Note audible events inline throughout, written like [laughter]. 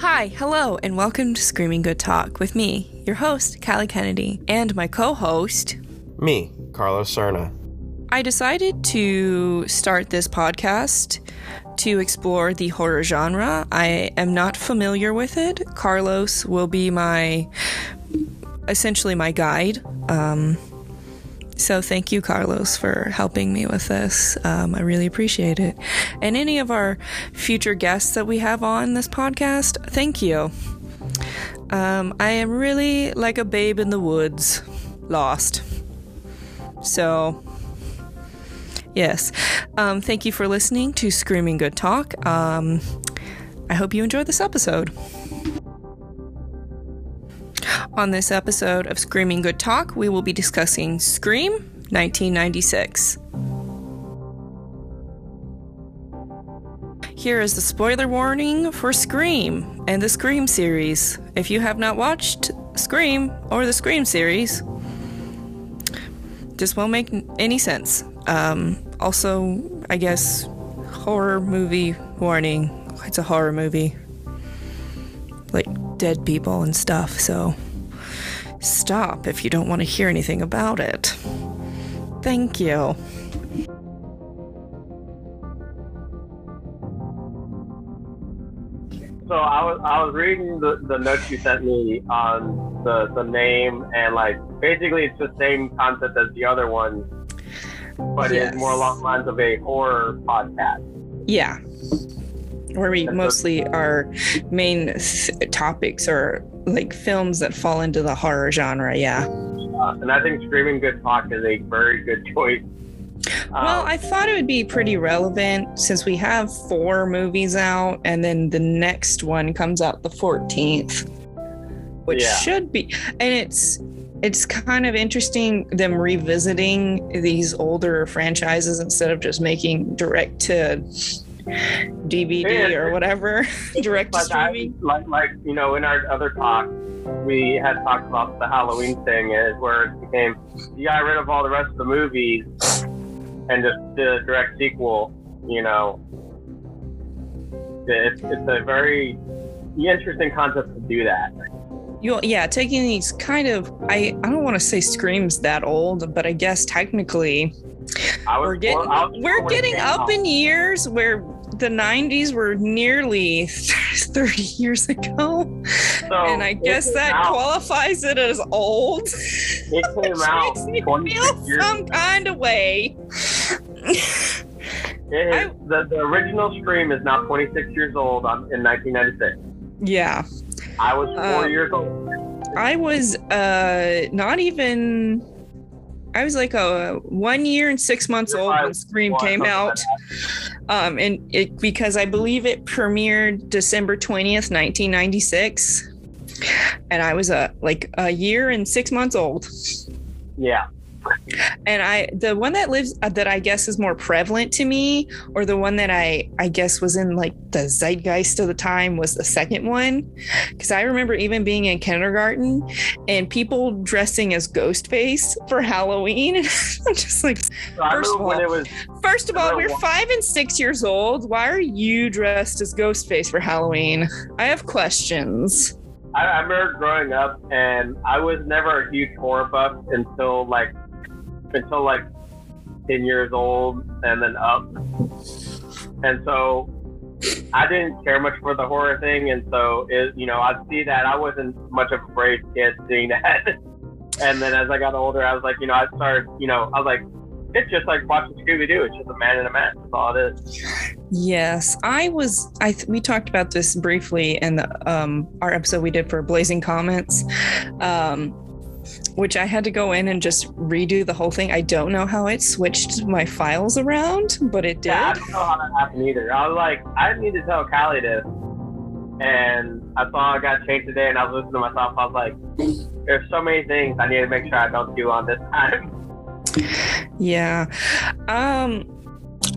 Hi, hello, and welcome to Screaming Good Talk with me, your host, Callie Kennedy, and my co host, Me, Carlos Cerna. I decided to start this podcast to explore the horror genre. I am not familiar with it. Carlos will be my essentially my guide. Um, so thank you, Carlos, for helping me with this. Um, I really appreciate it. And any of our future guests that we have on this podcast, thank you. Um, I am really like a babe in the woods, lost. So, yes. Um, thank you for listening to Screaming Good Talk. Um, I hope you enjoyed this episode. On this episode of Screaming Good Talk, we will be discussing Scream 1996. Here is the spoiler warning for Scream and the Scream series. If you have not watched Scream or the Scream series, this won't make any sense. Um, also, I guess, horror movie warning. It's a horror movie. Like dead people and stuff, so stop if you don't want to hear anything about it. Thank you. So I was I was reading the, the notes you sent me on the the name and like basically it's the same concept as the other one, but Yes. it's more along the lines of a horror podcast. Yeah. Where we mostly our main th- topics are like films that fall into the horror genre, yeah. Uh, and I think Screaming Good Talk is a very good choice. Well, Um, I thought it would be pretty relevant since we have four movies out, and then the next one comes out the 14th, which Yeah. should be, and it's it's kind of interesting them revisiting these older franchises instead of just making direct to DVD Yeah. or whatever, [laughs] direct like, I, streaming. like like you know in our other talk we had talked about the Halloween thing is where it became you got rid of all the rest of the movies and just the direct sequel. You know, it's it's a very interesting concept to do that. You, yeah, taking these kind of I I don't want to say screams that old, but I guess technically I we're getting born- I we're born when it getting up in years where the 90s were nearly [laughs] 30 years ago. So and i guess that out- qualifies it as old. It came [laughs] out makes me feel years some kind of way. Is, the, the original Scream is now 26 years old in 1996. yeah. I was four Uh, years old. i was uh not even i was like a one year and six months old when scream came out. Um and it because i believe it premiered december 20th 1996 and i was a like a year and six months old. Yeah. And i the one that lives uh, that i guess is more prevalent to me or the one that i i guess was in like the zeitgeist of the time was the second one. Because i remember even being in kindergarten and people dressing as ghostface for halloween. [laughs] I'm just like First of all- it was first of all we're five and six years old. Why are you dressed as ghostface for halloween? I have questions. I, I remember growing up, and I was never a huge horror buff until like until like ten years old, and then up. And so I didn't care much for the horror thing, and so it, you know I'd see that I wasn't much of a brave kid seeing [laughs] that. and then as I got older, I was like, you know, I started, you know, I was like, it's just like watching Scooby Doo. It's just a man in a mask. That's all it is. Yes, I was. I th- we talked about this briefly in the um our episode we did for Blazing Comments, um, which I had to go in and just redo the whole thing. I don't know how it switched my files around, but it did. Yeah, I don't know how that happened either. I was like, I need to tell Callie this. And I saw it got changed today, and I was listening to myself. I was like, there's so many things I need to make sure I don't do on this time. [laughs] Yeah. Um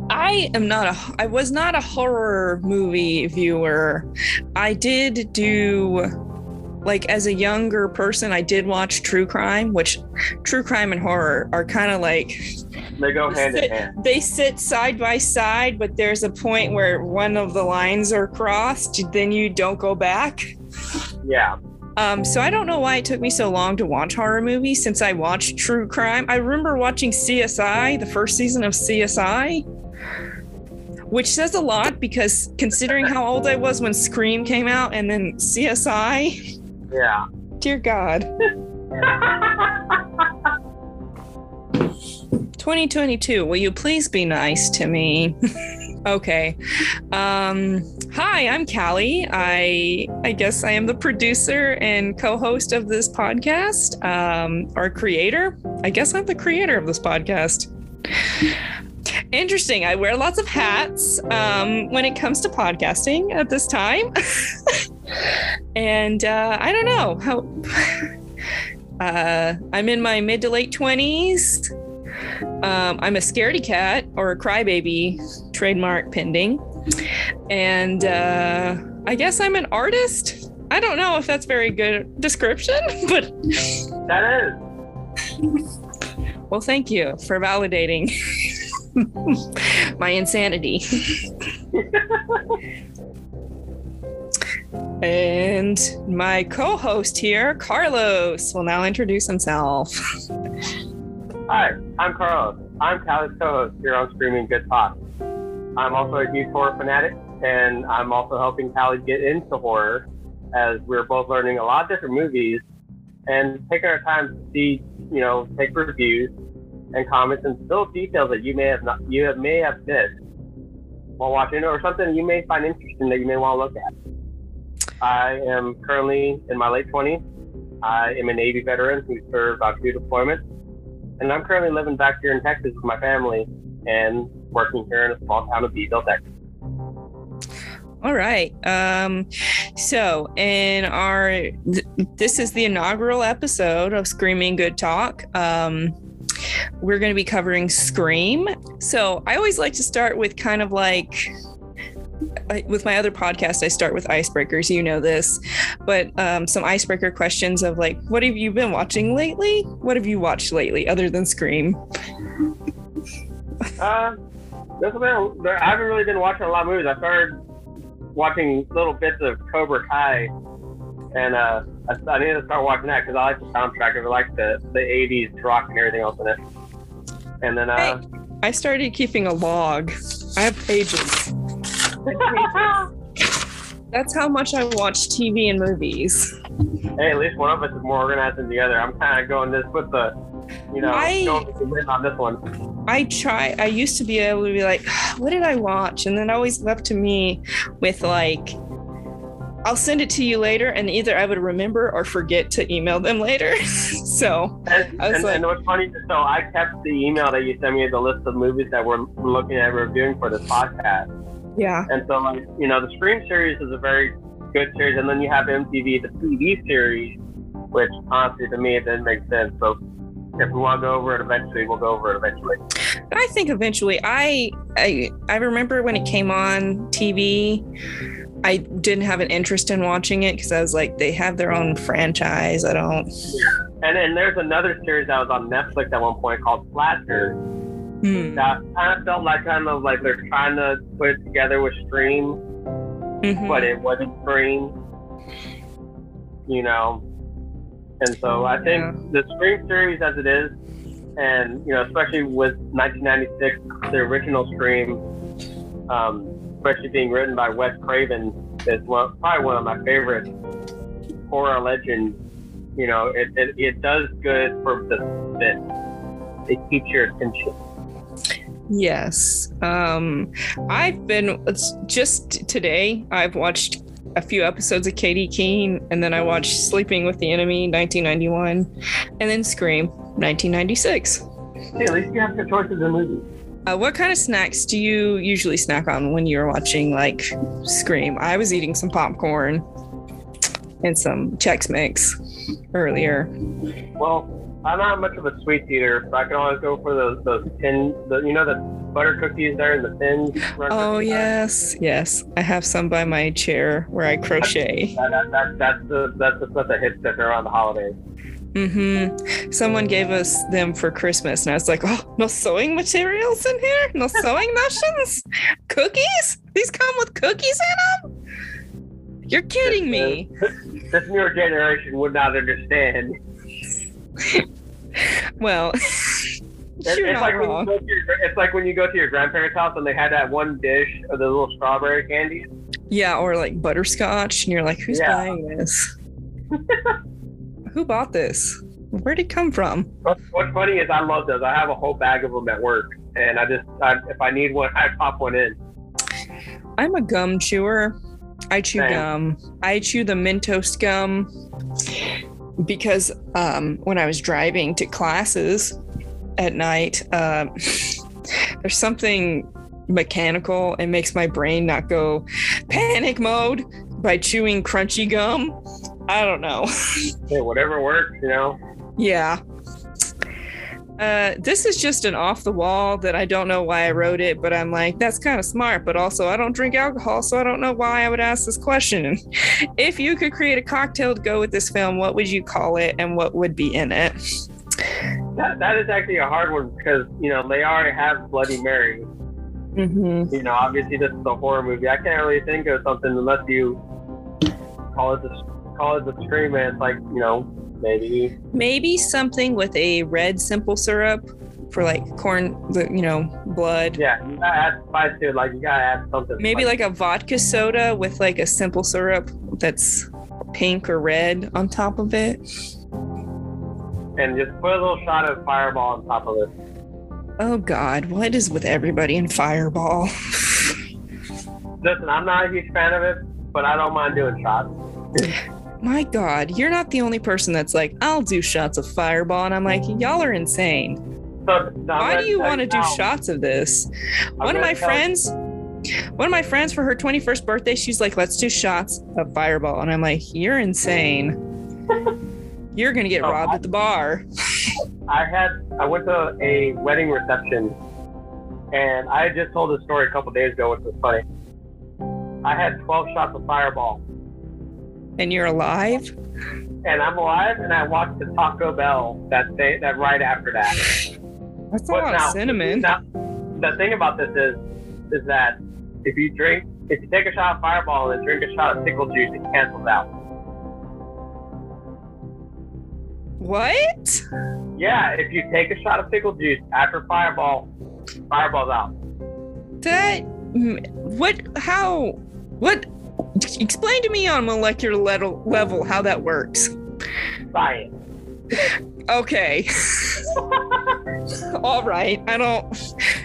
I am not a I was not a horror movie viewer. I did do like as a younger person, I did watch true crime, which [laughs] true crime and horror are kind of like They go hand sit- in hand. they sit side by side, but there's a point where one of the lines are crossed, then you don't go back. Yeah. Um, so I don't know why it took me so long to watch horror movies since I watched true crime. I remember watching CSI, the first season of CSI, which says a lot because considering how old I was when Scream came out and then CSI, Yeah. dear God. 2022, will you please be nice to me? [laughs] okay. Um, hi, I'm Callie. I I guess I am the producer and co-host of this podcast. Um, or creator. I guess I'm the creator of this podcast. Interesting. I wear lots of hats um, when it comes to podcasting at this time. [laughs] and uh, I don't know how. [laughs] Uh, I'm in my mid to late 20s. Um, I'm a scaredy cat or a crybaby, trademark pending. And uh, I guess I'm an artist. I don't know if that's very good description, [laughs] but That is. well, thank you for validating [laughs] my insanity. And my co host here, Carlos, will now introduce himself. Hi, I'm Carlos. I'm Callie's co-host here on Screaming Good Talk. I'm also a huge horror fanatic, and I'm also helping Callie get into horror as we're both learning a lot of different movies and taking our time to see, you know, take reviews and comments and still details that you may have not, you may have missed while watching, or something you may find interesting that you may want to look at. I am currently in my late 20s. I am a Navy veteran who served on two deployments and I'm currently living back here in Texas with my family and working here in a small town of Beeville, Texas. All right. Um, so, in our, th- this is the inaugural episode of Screaming Good Talk. Um, we're going to be covering Scream. So, I always like to start with kind of like, I- with my other podcast, I start with icebreakers. You know this, but um, some icebreaker questions of like, what have you been watching lately? What have you watched lately other than Scream? Uh, there's been, I haven't really been watching a lot of movies. I started watching little bits of Cobra Kai, and uh, I, I need to start watching that because I like the soundtrack. I like the, the 80s rock and everything else in it. And then, uh, I started keeping a log. I have pages. [laughs] That's how much I watch TV and movies. hey, at least one of us is more organized than the other. I'm kind of going this with the, you know, I- going with the win on this one. I try. I used to be able to be like, [sighs] "What did I watch?" And then always left to me with like, "I'll send it to you later," and either I would remember or forget to email them later. [laughs] so And, I was and, like- and what's funny, so I kept the email that you sent me, the list of movies that we're looking at reviewing for this podcast. Yeah, And so, like, you know, the Scream series is a very good series, and then you have MTV, the TV series, which honestly to me it didn't make sense. So if we want to go over it eventually, we'll go over it eventually. but I think eventually, I I I remember when it came on TV. I didn't have an interest in watching it because I was like, they have their own franchise. I don't. Yeah. And then there's another series that was on Netflix at one point called Slasher. Hmm. That kind of felt like kind of like they're trying to put it together with Scream, Mhm. but it wasn't Scream. You know, and so I think Yeah. the Scream series as it is, and you know, especially with 1996, the original Scream, um, especially being written by Wes Craven, is one, probably one of my favorite horror legends. You know, it, it, it does good for the fit. It keeps your attention. Yes. Um, I've been it's just today. I've watched a few episodes of Katy Keene, and then I watched Sleeping with the Enemy, 1991, and then Scream, 1996. Hey, at least you have good choices in movies. Uh, what kind of snacks do you usually snack on when you're watching like Scream? I was eating some popcorn and some Chex Mix earlier. Well, I'm not much of a sweet eater, but I can always go for those those tin, the you know the butter cookies there in the tins. Oh yes, yes. I have some by my chair where I crochet. [laughs] That, that, that, that's the that's the stuff that hits different around the holidays. Mm-hmm. Someone gave us them for Christmas, and I was like, "Oh, no sewing materials in here? No [laughs] sewing machines? Cookies? These come with cookies in them? You're kidding me!" This newer generation would not understand. Well, [laughs] It's, like when you go to your, it's like when you go to your grandparents' house and they had that one dish of the little strawberry candies. Yeah, or like butterscotch, and you're like, "Who's Yeah. buying this? Who bought this? Where'd it come from?" What's, what's funny is I love those. I have a whole bag of them at work, and I just I, if I need one, I pop one in. I'm a gum chewer. I chew Same. gum. I chew the Mentos gum because um, when I was driving to classes at night, um, [laughs] there's something mechanical. It makes my brain not go panic mode by chewing crunchy gum. I don't know. [laughs] Hey, whatever works, you know. Yeah. Uh, this is just an off the wall that I don't know why I wrote it, but I'm like, that's kind of smart. But also, I don't drink alcohol, so I don't know why I would ask this question. [laughs] If you could create a cocktail to go with this film, what would you call it and what would be in it? That, that is actually a hard one because you know they already have Bloody Mary. Mm-hmm. You know, obviously this is a horror movie. I can't really think of something unless you call it the call it the scream. And it's like you know maybe Maybe something with a red simple syrup for like corn, you know, blood. yeah, you gotta add spice to it. Like you gotta add something. Maybe like a vodka soda with like a simple syrup that's pink or red on top of it. and just put a little shot of Fireball on top of it. Oh God, what is with everybody in Fireball? [laughs] Listen, I'm not a huge fan of it, but I don't mind doing shots. [laughs] My God, you're not the only person that's like, I'll do shots of Fireball, and I'm like, y'all are insane. So, now I'm Why do you want to do shots of this? One of my friends, one of my friends for her 21st birthday, she's like, let's do shots of Fireball, and I'm like, you're insane. [laughs] You're gonna get Oh, robbed at the bar. I had I went to a wedding reception, and I had just told this story a couple days ago, which was funny. I had 12 shots of Fireball, And you're alive? and I'm alive, and I walked to Taco Bell that day, that right after that. That's a But lot of cinnamon. Now, the thing about this is, is that if you drink, if you take a shot of Fireball and then drink a shot of pickle juice, it cancels out. What? Yeah, if you take a shot of pickle juice after Fireball, Fireball's out. That what? How? What? Explain to me on molecular level level how that works. Science. Okay. [laughs] All right. I don't.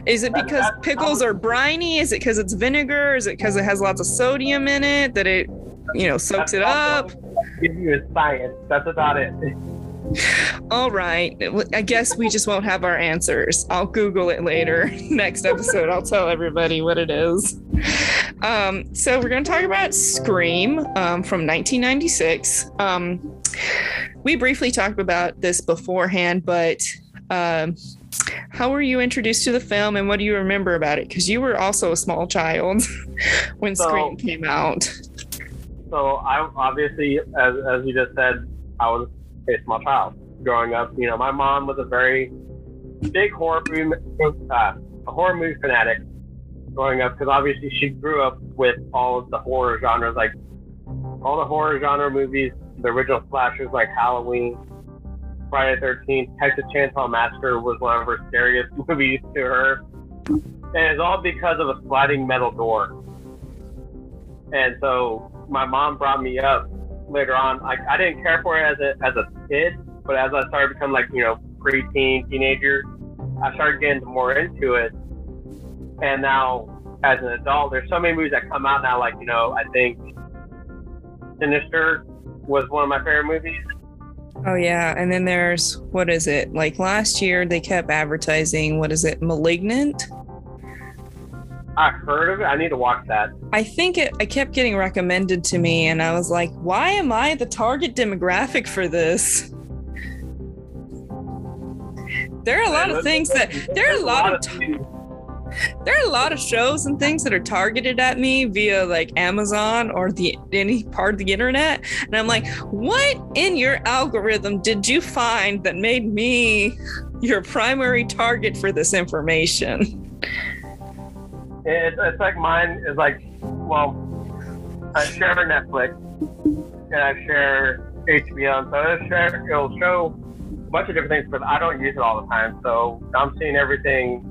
Is it because pickles are briny? Is it because it's vinegar? Is it because it has lots of sodium in it that it, you know, soaks it up? Give you a science. That's about it. [laughs] All right. I guess we just won't have our answers. I'll Google it later. [laughs] Next episode, I'll tell everybody what it is. Um, so we're going to talk about Scream um, from 1996. Um, we briefly talked about this beforehand, but um, how were you introduced to the film and what do you remember about it? Because you were also a small child [laughs] when So- Scream came out. So I obviously, as, as you just said, I was a my child growing up. You know, my mom was a very big horror movie, uh, a horror movie fanatic growing up because obviously she grew up with all of the horror genres, like all the horror genre movies, the original slashers like Halloween, Friday the 13th, Texas Chainsaw Massacre was one of her scariest [laughs] movies to her. And it's all because of a sliding metal door. And so my mom brought me up later on. Like I didn't care for it as a as a kid, but as I started becoming like you know preteen, teenager, I started getting more into it. And now as an adult, there's so many movies that come out now. Like you know, I think Sinister was one of my favorite movies. Oh yeah, and then there's what is it? Like last year they kept advertising what is it? Malignant? I heard of it. I need to watch that. I think it I kept getting recommended to me and I was like, "Why am I the target demographic for this?" There are a lot of things that there are a lot of there are a lot of shows and things that are targeted at me via like Amazon or the any part of the internet, and I'm like, what in your algorithm did you find that made me your primary target for this information? It's, it's like mine is like, well, I share Netflix and I share HBO, and so it'll, share, it'll show a bunch of different things, but I don't use it all the time. So I'm seeing everything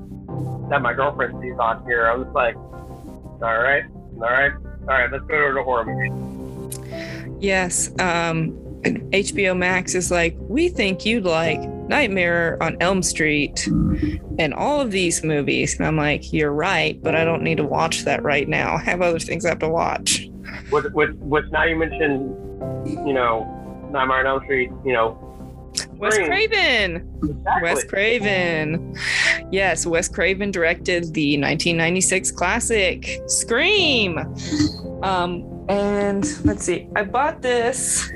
that my girlfriend sees on here. I'm just like, all right, all right, all right, let's go to the horror movie. Yes, um, HBO Max is like, we think you'd like Nightmare on Elm Street and all of these movies. And I'm like, you're right, but I don't need to watch that right now. I have other things I have to watch. Which, which, which now you mentioned, you know, Nightmare on Elm Street, you know, Wes Craven. exactly. Wes Craven. Yes, Wes Craven directed the 1996 classic Scream. Um, and let's see, I bought this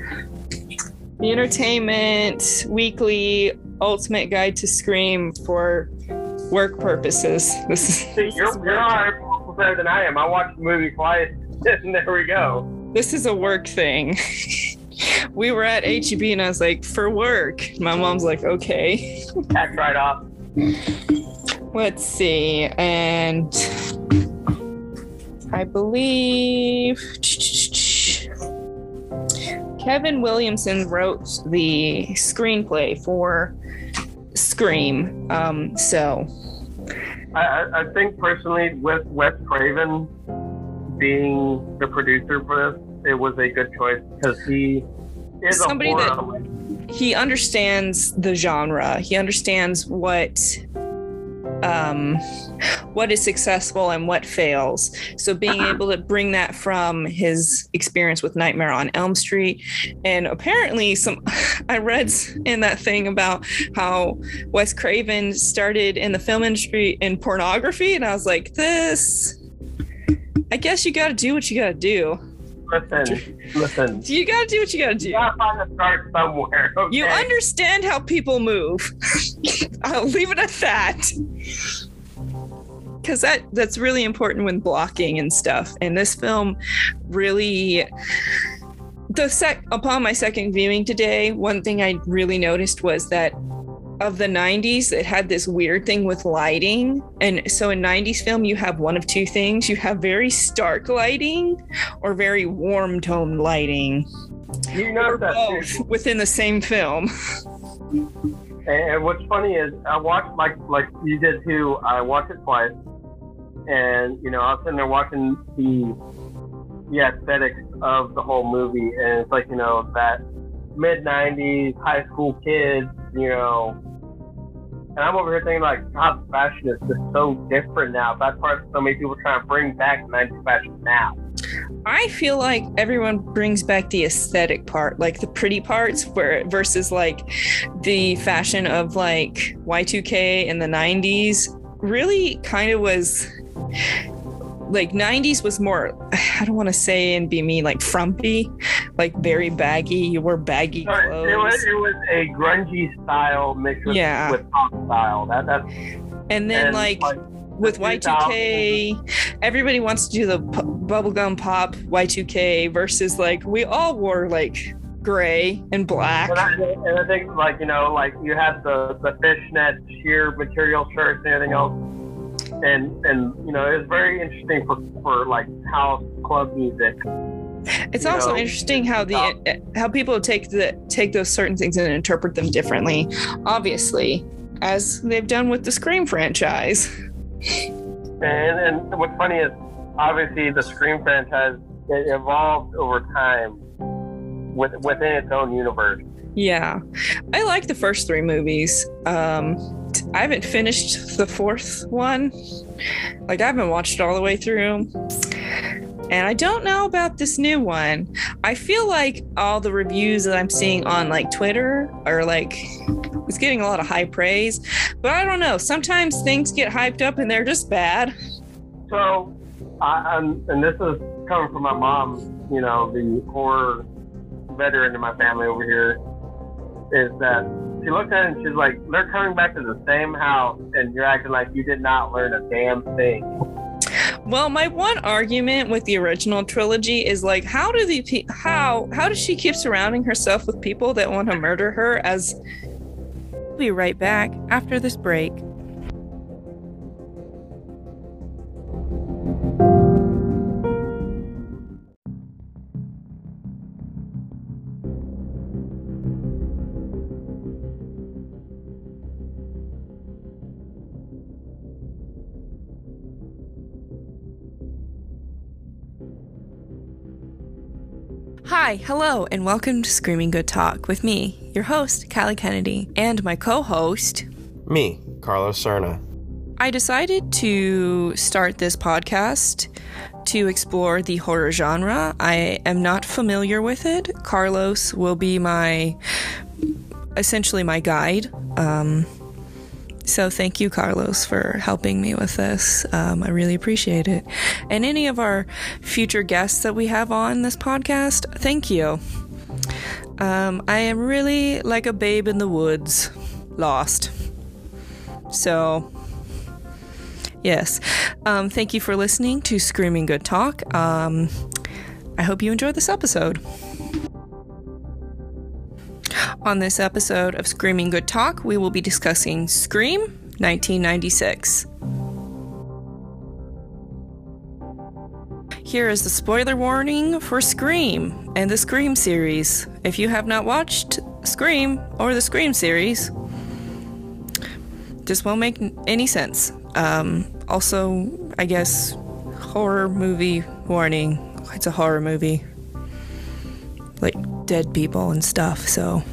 the Entertainment Weekly Ultimate Guide to Scream for work purposes. This is, See, this is you're, you're work. already more prepared than I am. I watched the movie twice, [laughs] and there we go. this is a work thing. [laughs] we were at HEB and I was like, for work. My mom's like, okay. Tax right off. Let's see. And I believe Kevin Williamson wrote the screenplay for Scream. Um, so I, I, think personally, with Wes Craven being the producer for this, it was a good choice because he is Somebody a that- he understands the genre. He understands what um what is successful and what fails. So being able to bring that from his experience with Nightmare on Elm Street and apparently some [laughs] I read in that thing about how Wes Craven started in the film industry in pornography and I was like this I guess you got to do what you got to do. Listen, listen. [laughs] You got to do what you got to do. You gotta find a start somewhere. Okay? You understand how people move. [laughs] I'll leave it at that. Cause that that's really important when blocking and stuff. And this film really the sec upon my second viewing today, one thing I really noticed was that of the 90s it had this weird thing with lighting and so in 90s film you have one of two things you have very stark lighting or very warm tone lighting You know that. both too. within the same film [laughs] And, and what's funny is I watched like like you did too. I watched it twice, and you know I was sitting there watching the the aesthetics of the whole movie, and it's like you know that mid '90s high school kids, you know. And I'm over here thinking like, God, fashion is just so different now. That's why so many people trying to bring back '90s fashion now. I feel like everyone brings back the aesthetic part, like the pretty parts, where versus like the fashion of like Y2K in the 90s really kind of was like 90s was more [sighs] I don't want to say and be mean like frumpy, like very baggy. You wore baggy So it, it was clothes. it was a grungy style mixed with, Yeah. with pop style. That that's And then and, like with Y2K, everybody wants to do the pu- bubblegum pop Y2K versus like we all wore like gray and black. And I, and I think, like, you know, like you had the, the fishnet sheer material shirts and everything else. And, and you know, it's very interesting for, for like house club music. It's also know, interesting how the yeah. how people take the take those certain things and interpret them differently. Obviously, as they've done with the Scream franchise. And, and what's funny is, obviously, the Scream franchise it evolved over time with, within its own universe. Yeah, I like the first three movies. Um, I haven't finished the fourth one. Like I haven't watched all the way through. And I don't know about this new one. I feel like all the reviews that I'm seeing on like Twitter are like it's getting a lot of high praise. But I don't know. Sometimes things get hyped up and they're just bad. So, I, I'm, and this is coming from my mom, you know, the horror veteran in my family over here, is that she looked at it and she's like, "They're coming back to the same house, and you're acting like you did not learn a damn thing." Well, my one argument with the original trilogy is like, how do the pe- how how does she keep surrounding herself with people that want to murder her? As we'll be right back after this break. Hi, hello, and welcome to Screaming Good Talk with me, your host, Callie Kennedy, and my co host. Me, Carlos Cerna. I decided to start this podcast to explore the horror genre. I am not familiar with it. Carlos will be my essentially my guide. Um, so thank you, Carlos, for helping me with this. Um, I really appreciate it. And any of our future guests that we have on this podcast, thank you. Um, I am really like a babe in the woods, lost. So, yes. Um, thank you for listening to Screaming Good Talk. Um, I hope you enjoyed this episode. On this episode of Screaming Good Talk, we will be discussing Scream 1996. Here is the spoiler warning for Scream and the Scream series. If you have not watched Scream or the Scream series, this won't make any sense. Um, also, I guess, horror movie warning. It's a horror movie. Like dead people and stuff, so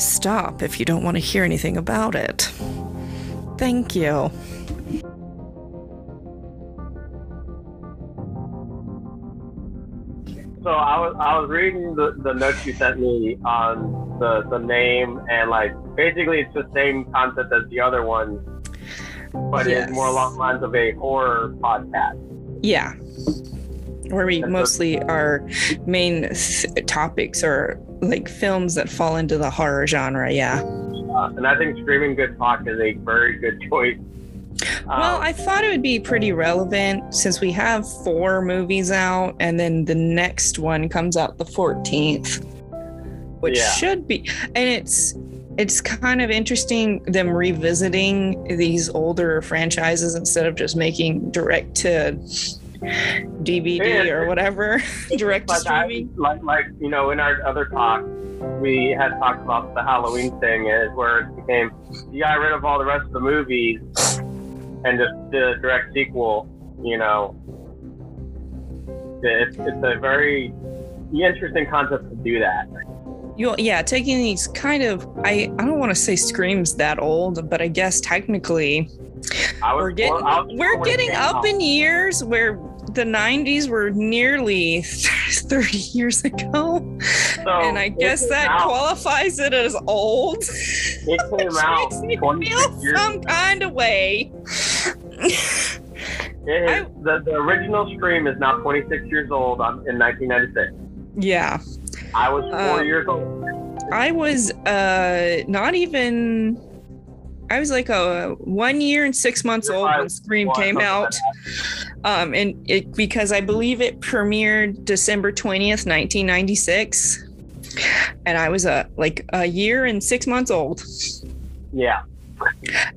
stop if you don't want to hear anything about it. Thank you. So I was I was reading the, the notes you sent me on the the name and like basically it's the same concept as the other one, but Yes. it's more along the lines of a horror podcast. Yeah. Where we mostly our main th- topics are like films that fall into the horror genre, yeah. Uh, and I think Screaming Good Talk is a very good choice. Well, Um, I thought it would be pretty relevant since we have four movies out, and then the next one comes out the 14th, which Yeah. should be, and it's it's kind of interesting them revisiting these older franchises instead of just making direct to DVD or whatever, [laughs] direct to like, I, streaming. like like you know in our other talk we had talked about the Halloween thing is where it became you got rid of all the rest of the movies and just did a direct sequel. You know, it's it's a very interesting concept to do that. You, yeah, taking these kind of I I don't want to say screams that old, but I guess technically I we're getting born- I we're getting up in years where the 90s were nearly [laughs] 30 years ago. So and i guess that out- qualifies it as old. It [laughs] came out makes me feel years some kind of way. Is, the, the original Scream is now 26 years old on, in 1996. yeah. I was four Um, years old. i was uh not even i was like a one year and six months You're old when scream one, came out. um and it because i believe it premiered december 20th 1996 and i was a like a year and six months old. Yeah.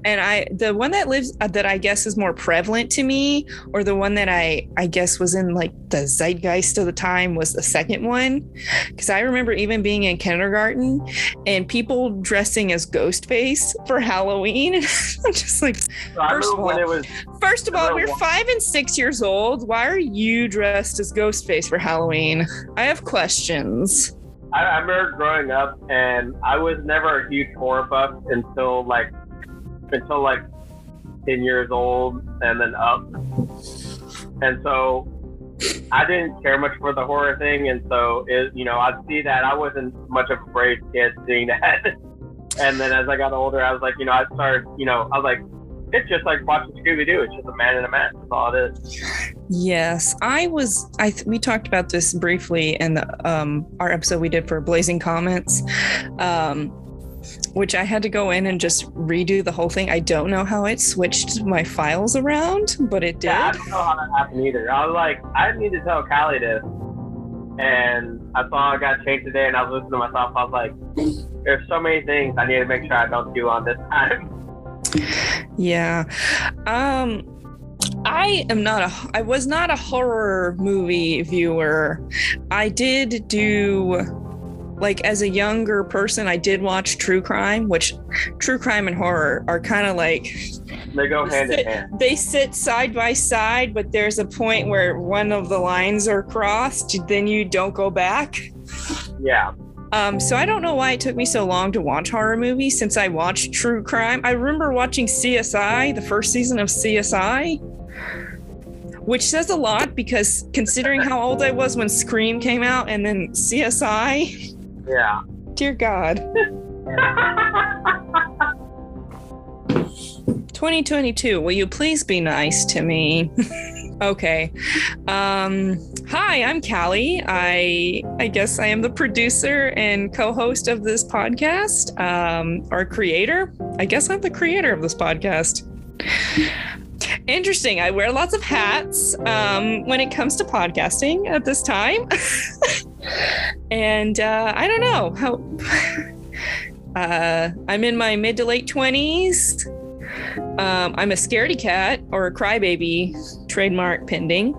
And i the one that lives uh, that i guess is more prevalent to me or the one that i i guess was in like the zeitgeist of the time was the second one. Because i remember even being in kindergarten and people dressing as ghostface for halloween. [laughs] I'm just like First of when all- it was first of all we're one. five and six years old. Why are you dressed as ghostface for halloween? I have questions. I remember growing up, and I was never a huge horror buff until like until like ten years old, and then up. And so I didn't care much for the horror thing, and so it, you know I'd see that I wasn't much of a brave kid seeing that. [laughs] and then as I got older, I was like, you know, I started, you know, I was like, it's just like watching Scooby Doo. It's just a man in a mask. That's all it is. Yes, I was. I th- we talked about this briefly in the um our episode we did for Blazing Comments. Um, which I had to go in and just redo the whole thing. I don't know how it switched my files around, but it did. Yeah, I don't know how that happened either. I was like, I need to tell Callie this. And I saw I got changed today, and I was listening to myself. I was like, there's so many things I need to make sure I don't do on this time. Yeah. Um I am not a I was not a horror movie viewer. I did do like as a younger person I did watch true crime, which true crime and horror are kind of like They go hand in hand. they sit side by side, but there's a point where one of the lines are crossed, then you don't go back. Yeah. Um, so I don't know why it took me so long to watch horror movies since I watched true crime. I remember watching CSI, the first season of CSI, which says a lot because considering how old I was when Scream came out and then CSI, Yeah. dear God. 2022, will you please be nice to me? [laughs] okay. Um, hi, I'm Callie. I I guess I am the producer and co-host of this podcast, um, or creator. I guess I'm the creator of this podcast. Interesting. I wear lots of hats um, when it comes to podcasting at this time. [laughs] and uh, I don't know how. [laughs] Uh, I'm in my mid to late 20s. Um, I'm a scaredy cat or a crybaby, trademark pending.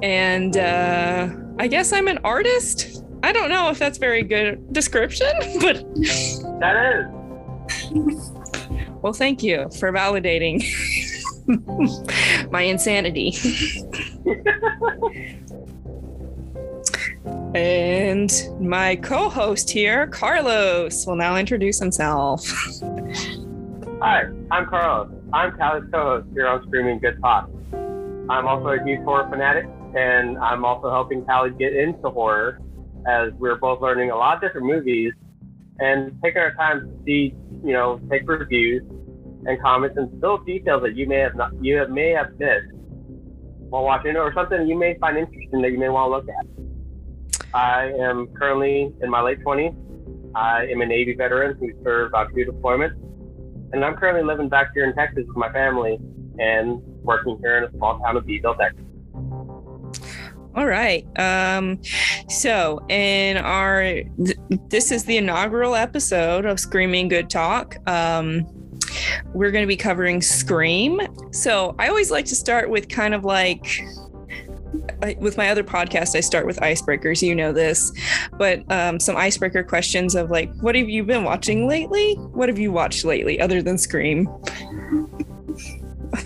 And uh, I guess I'm an artist. I don't know if that's very good description, [laughs] but That is. well, thank you for validating my insanity. and my co host here, Carlos, will now introduce himself. Hi, I'm Carlos. I'm Callie's co-host here on Screaming Good Talk. I'm also a huge horror fanatic, and I'm also helping Callie get into horror as we're both learning a lot of different movies and taking our time to see, you know, take reviews and comments and still details that you may have not, you have, may have missed while watching or something you may find interesting that you may want to look at. I am currently in my late 20s. I am a Navy veteran who served on two deployments and I'm currently living back here in Texas with my family and working here in a small town of Beeville, Texas. All right. Um, so, in our, th- this is the inaugural episode of Screaming Good Talk. Um, we're going to be covering Scream. So, I always like to start with kind of like, with my other podcast, I start with icebreakers. You know this, but um, some icebreaker questions of like, what have you been watching lately? What have you watched lately other than Scream? [laughs]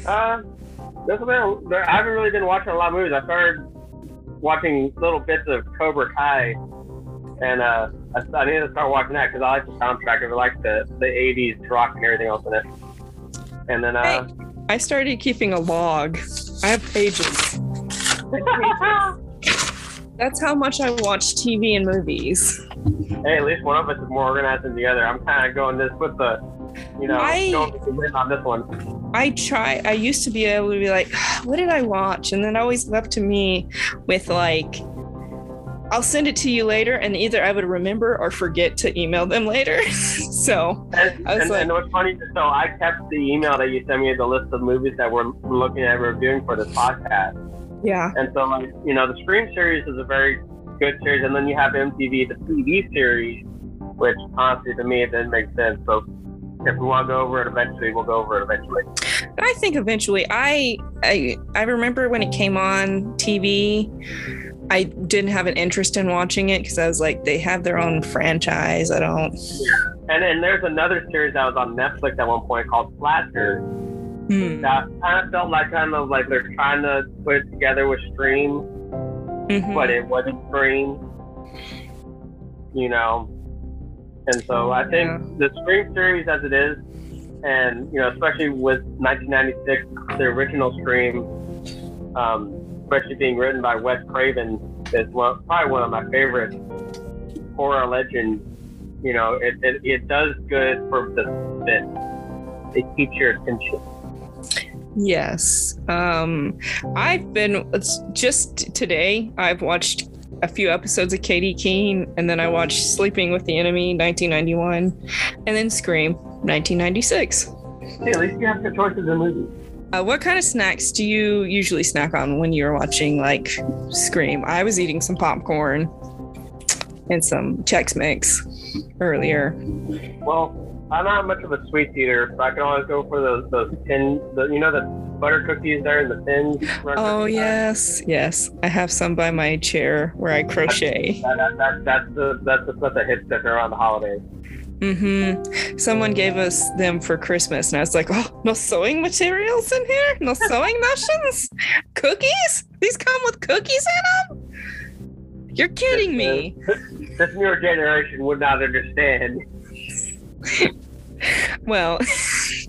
Uh, been, I haven't really been watching a lot of movies. I started watching little bits of Cobra Kai, and uh, I, I need to start watching that because I like the soundtrack. I like the, the 80s rock and everything else in it. And then, uh, I started keeping a log. I have pages. [laughs] That's how much I watch TV and movies. hey, at least one of us is more organized than the other. I'm kind of going this with the, you know, I- going with the win on this one. I try. I used to be able to be like, "What did I watch?" And then always left to me with like, "I'll send it to you later," and either I would remember or forget to email them later. [laughs] so And, I was and, like- and what's funny, so I kept the email that you sent me, the list of movies that we're looking at reviewing for this podcast. yeah, And so, like, you know, the Scream series is a very good series, and then you have MTV, the TV series, which honestly to me it didn't make sense. So if we want to go over it eventually, we'll go over it eventually. but I think eventually, I I I remember when it came on TV. I didn't have an interest in watching it because I was like, they have their own franchise. I don't. And then there's another series that was on Netflix at one point called Slasher. Hmm. That kind of felt like kind of like they're trying to put it together with Scream, Mhm. but it wasn't Scream. You know, and so I think Yeah. the Scream series as it is, and you know, especially with 1996, the original Scream, um, especially being written by Wes Craven, is one, probably one of my favorite horror legends. You know, it, it, it does good for the suspense. It keeps your attention. Yes. Um, I've been it's just today. I've watched a few episodes of Katy Keene, and then I watched Sleeping with the Enemy 1991, and then Scream 1996. Hey, at least you have good choices in movies. Uh, what kind of snacks do you usually snack on when you're watching like Scream? I was eating some popcorn and some Chex Mix earlier. Well, I'm not much of a sweet eater, but I can always go for those those tin, the, you know, the butter cookies there in the tins. Oh yes, yes. I have some by my chair where I crochet. That, that, that, that's the that's the stuff that hits that around the holidays. Mm-hmm. Someone gave us them for Christmas, and I was like, "Oh, no sewing materials in here? No [laughs] sewing notions? Cookies? These come with cookies in them? You're kidding me!" [laughs] This newer generation would not understand. [laughs] Well, It's,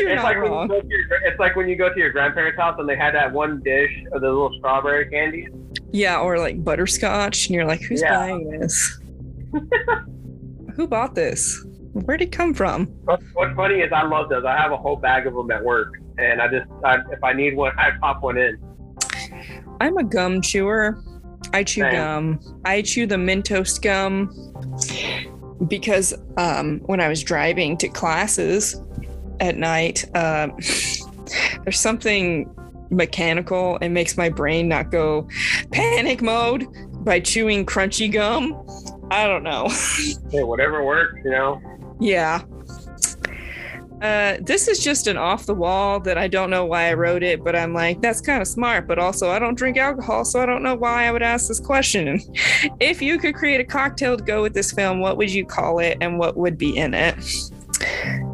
you're it's not like when you go to your, it's like when you go to your grandparents' house and they had that one dish of the little strawberry candies. Yeah, or like butterscotch, and you're like, "Who's Yeah. buying this? Who bought this? Where'd it come from?" What's, what's funny is I love those. I have a whole bag of them at work, and I just I, if I need one, I pop one in. I'm a gum chewer. I chew Same. gum. I chew the Mentos gum because um, when I was driving to classes at night, um, [laughs] there's something mechanical and makes my brain not go panic mode by chewing crunchy gum. I don't know. [laughs] Hey, whatever works, you know. Yeah. Uh, this is just an off the wall that I don't know why I wrote it, but I'm like, that's kind of smart. But also, I don't drink alcohol, so I don't know why I would ask this question. [laughs] If you could create a cocktail to go with this film, what would you call it and what would be in it?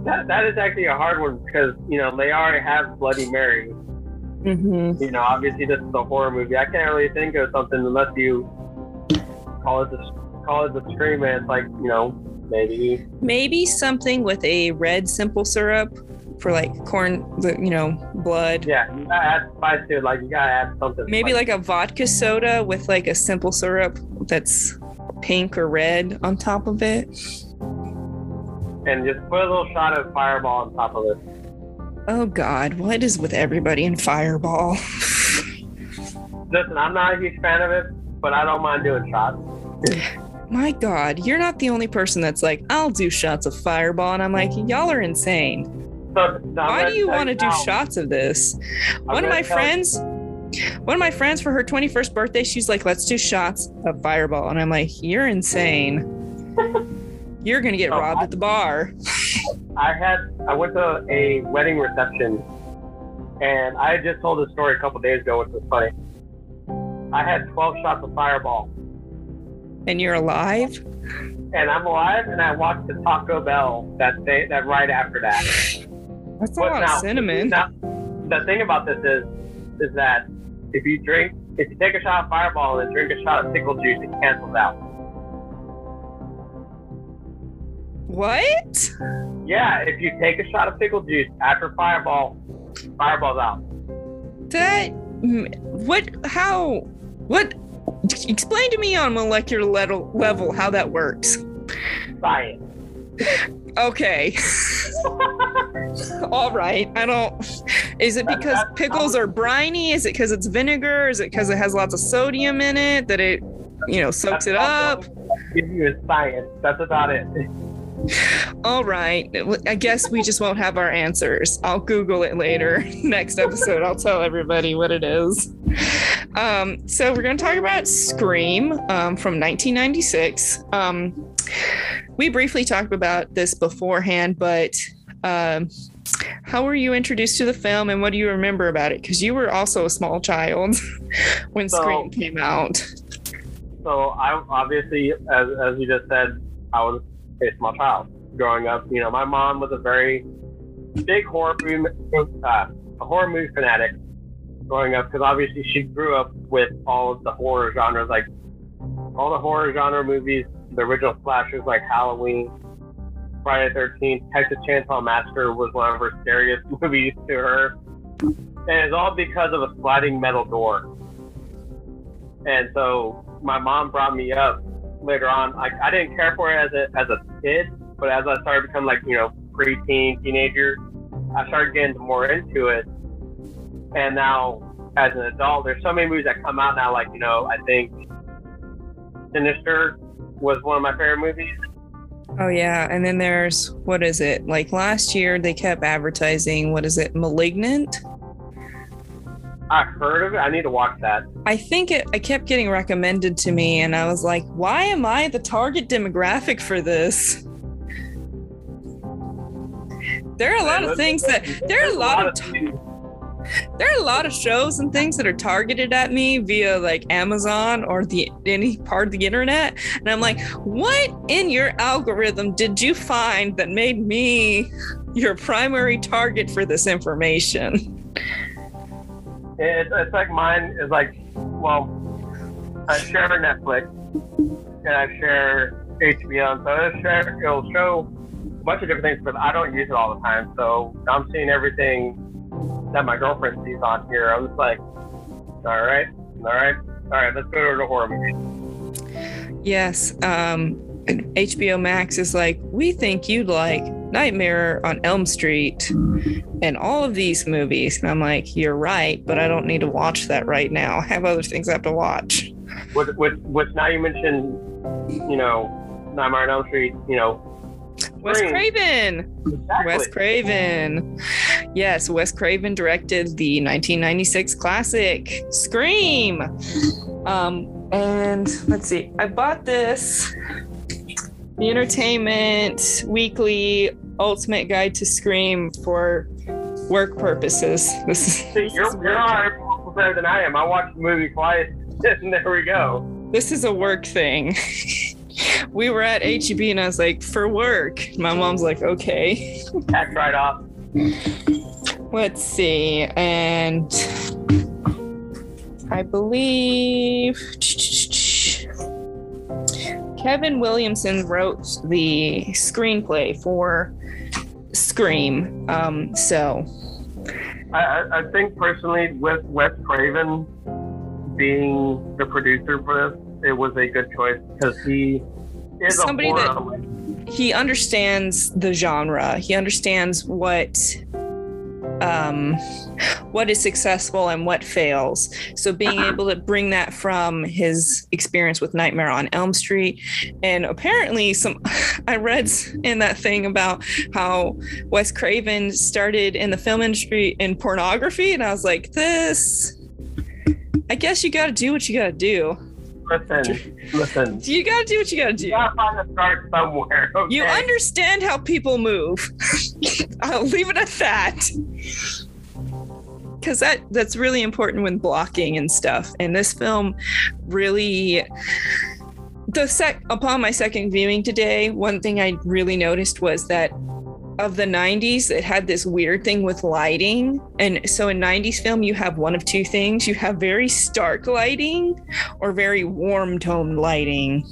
That, that is actually a hard one because you know they already have Bloody Mary. Mm-hmm. You know, obviously this is a horror movie. I can't really think of something unless you call it the call it. And it's like you know maybe Maybe something with a red simple syrup for like corn, you know, blood. yeah, you gotta add spice to it. Like you gotta add something. Maybe like a vodka soda with like a simple syrup that's pink or red on top of it. and just put a little shot of Fireball on top of it. Oh God, what is with everybody in Fireball? [laughs] Listen, I'm not a huge fan of it, but I don't mind doing shots. [laughs] My God, you're not the only person that's like, I'll do shots of Fireball. And I'm like, y'all are insane. So, no, Why do you want to do shots of this? I'm One of my friends, one of my friends for her 21st birthday, she's like, let's do shots of Fireball. And I'm like, you're insane. [laughs] You're going to get robbed I- at the bar. I had I went to a wedding reception, and I had just told this story a couple days ago, which was funny. I had 12 shots of Fireball, And you're alive? and I'm alive, and I watched the Taco Bell that day, that right after that. That's a But lot now- of cinnamon. Now, the thing about this is, is that if you drink, if you take a shot of Fireball and then drink a shot of pickle juice, it cancels out. What? Yeah, if you take a shot of pickle juice after Fireball, Fireball's out. That what? How? What? Explain to me on molecular level level how that works. Science. Okay. [laughs] All right. I don't. Is it because pickles are briny? Is it because it's vinegar? Is it because it has lots of sodium in it that it, you know, soaks it up? Give you a science. That's about it. [laughs] All right. I guess we just won't have our answers. I'll Google it later. [laughs] Next episode, I'll tell everybody what it is. Um, so we're going to talk about Scream um, from 1996. Um, we briefly talked about this beforehand, but um, how were you introduced to the film and what do you remember about it? Because you were also a small child [laughs] when So- Scream came out. So I obviously, as, as you just said, I was a my child growing up. You know, my mom was a very big horror movie, uh, a horror movie fanatic growing up because obviously she grew up with all of the horror genres, like all the horror genre movies, the original slashers like Halloween, Friday the 13th, Texas Chainsaw Massacre was one of her scariest [laughs] movies to her. And it's all because of a sliding metal door. And so my mom brought me up later on. Like I didn't care for it as a as a kid, but as I started becoming like you know preteen, teenager, I started getting more into it. And now as an adult, there's so many movies that come out now. Like you know, I think Sinister was one of my favorite movies. Oh yeah, and then there's what is it? Like last year they kept advertising what is it? Malignant? I heard of it. I need to watch that. I think it I kept getting recommended to me and I was like, "Why am I the target demographic for this?" There are a lot of things that there are a lot of there are a lot of shows and things that are targeted at me via like Amazon or the any part of the internet. And I'm like, what in your algorithm did you find that made me your primary target for this information? It's, it's like mine is like, well, I share Netflix and I share HBO, and so it'll, share, it'll show a bunch of different things, but I don't use it all the time. So I'm seeing everything that my girlfriend sees on here. I'm just like, all right, all right, all right, let's go to the horror movie. Yes. Um, HBO Max is like, we think you'd like Nightmare on Elm Street and all of these movies. And I'm like, you're right, but I don't need to watch that right now. I have other things I have to watch. With, with, with now you mentioned, you know, Nightmare on Elm Street, you know, Wes Craven. Exactly. Wes Craven. Yes, Wes Craven directed the 1996 classic Scream. Um, and let's see, I bought this the Entertainment Weekly Ultimate Guide to Scream for work purposes. This is, See, [laughs] you're, you're more prepared than I am. I watch the movie twice, and [laughs] there we go. This is a work thing. [laughs] we were at HEB and I was like, for work. My mom's like, okay. Tax right off. Let's see. And I believe Kevin Williamson wrote the screenplay for Scream. Um, so I, I, think personally, with Wes Craven being the producer for this, it was a good choice because he is Somebody a that- he understands the genre. He understands what um what is successful and what fails. So being able to bring that from his experience with Nightmare on Elm Street and apparently some [laughs] I read in that thing about how Wes Craven started in the film industry in pornography and I was like this I guess you got to do what you got to do. Listen, listen. You got to do what you got to do. You gotta start somewhere. Okay? You understand how people move. [laughs] I'll leave it at that. Cause that that's really important when blocking and stuff. And this film really the sec upon my second viewing today, one thing I really noticed was that of the 90s, it had this weird thing with lighting. And so in 90s film, you have one of two things. You have very stark lighting or very warm toned lighting.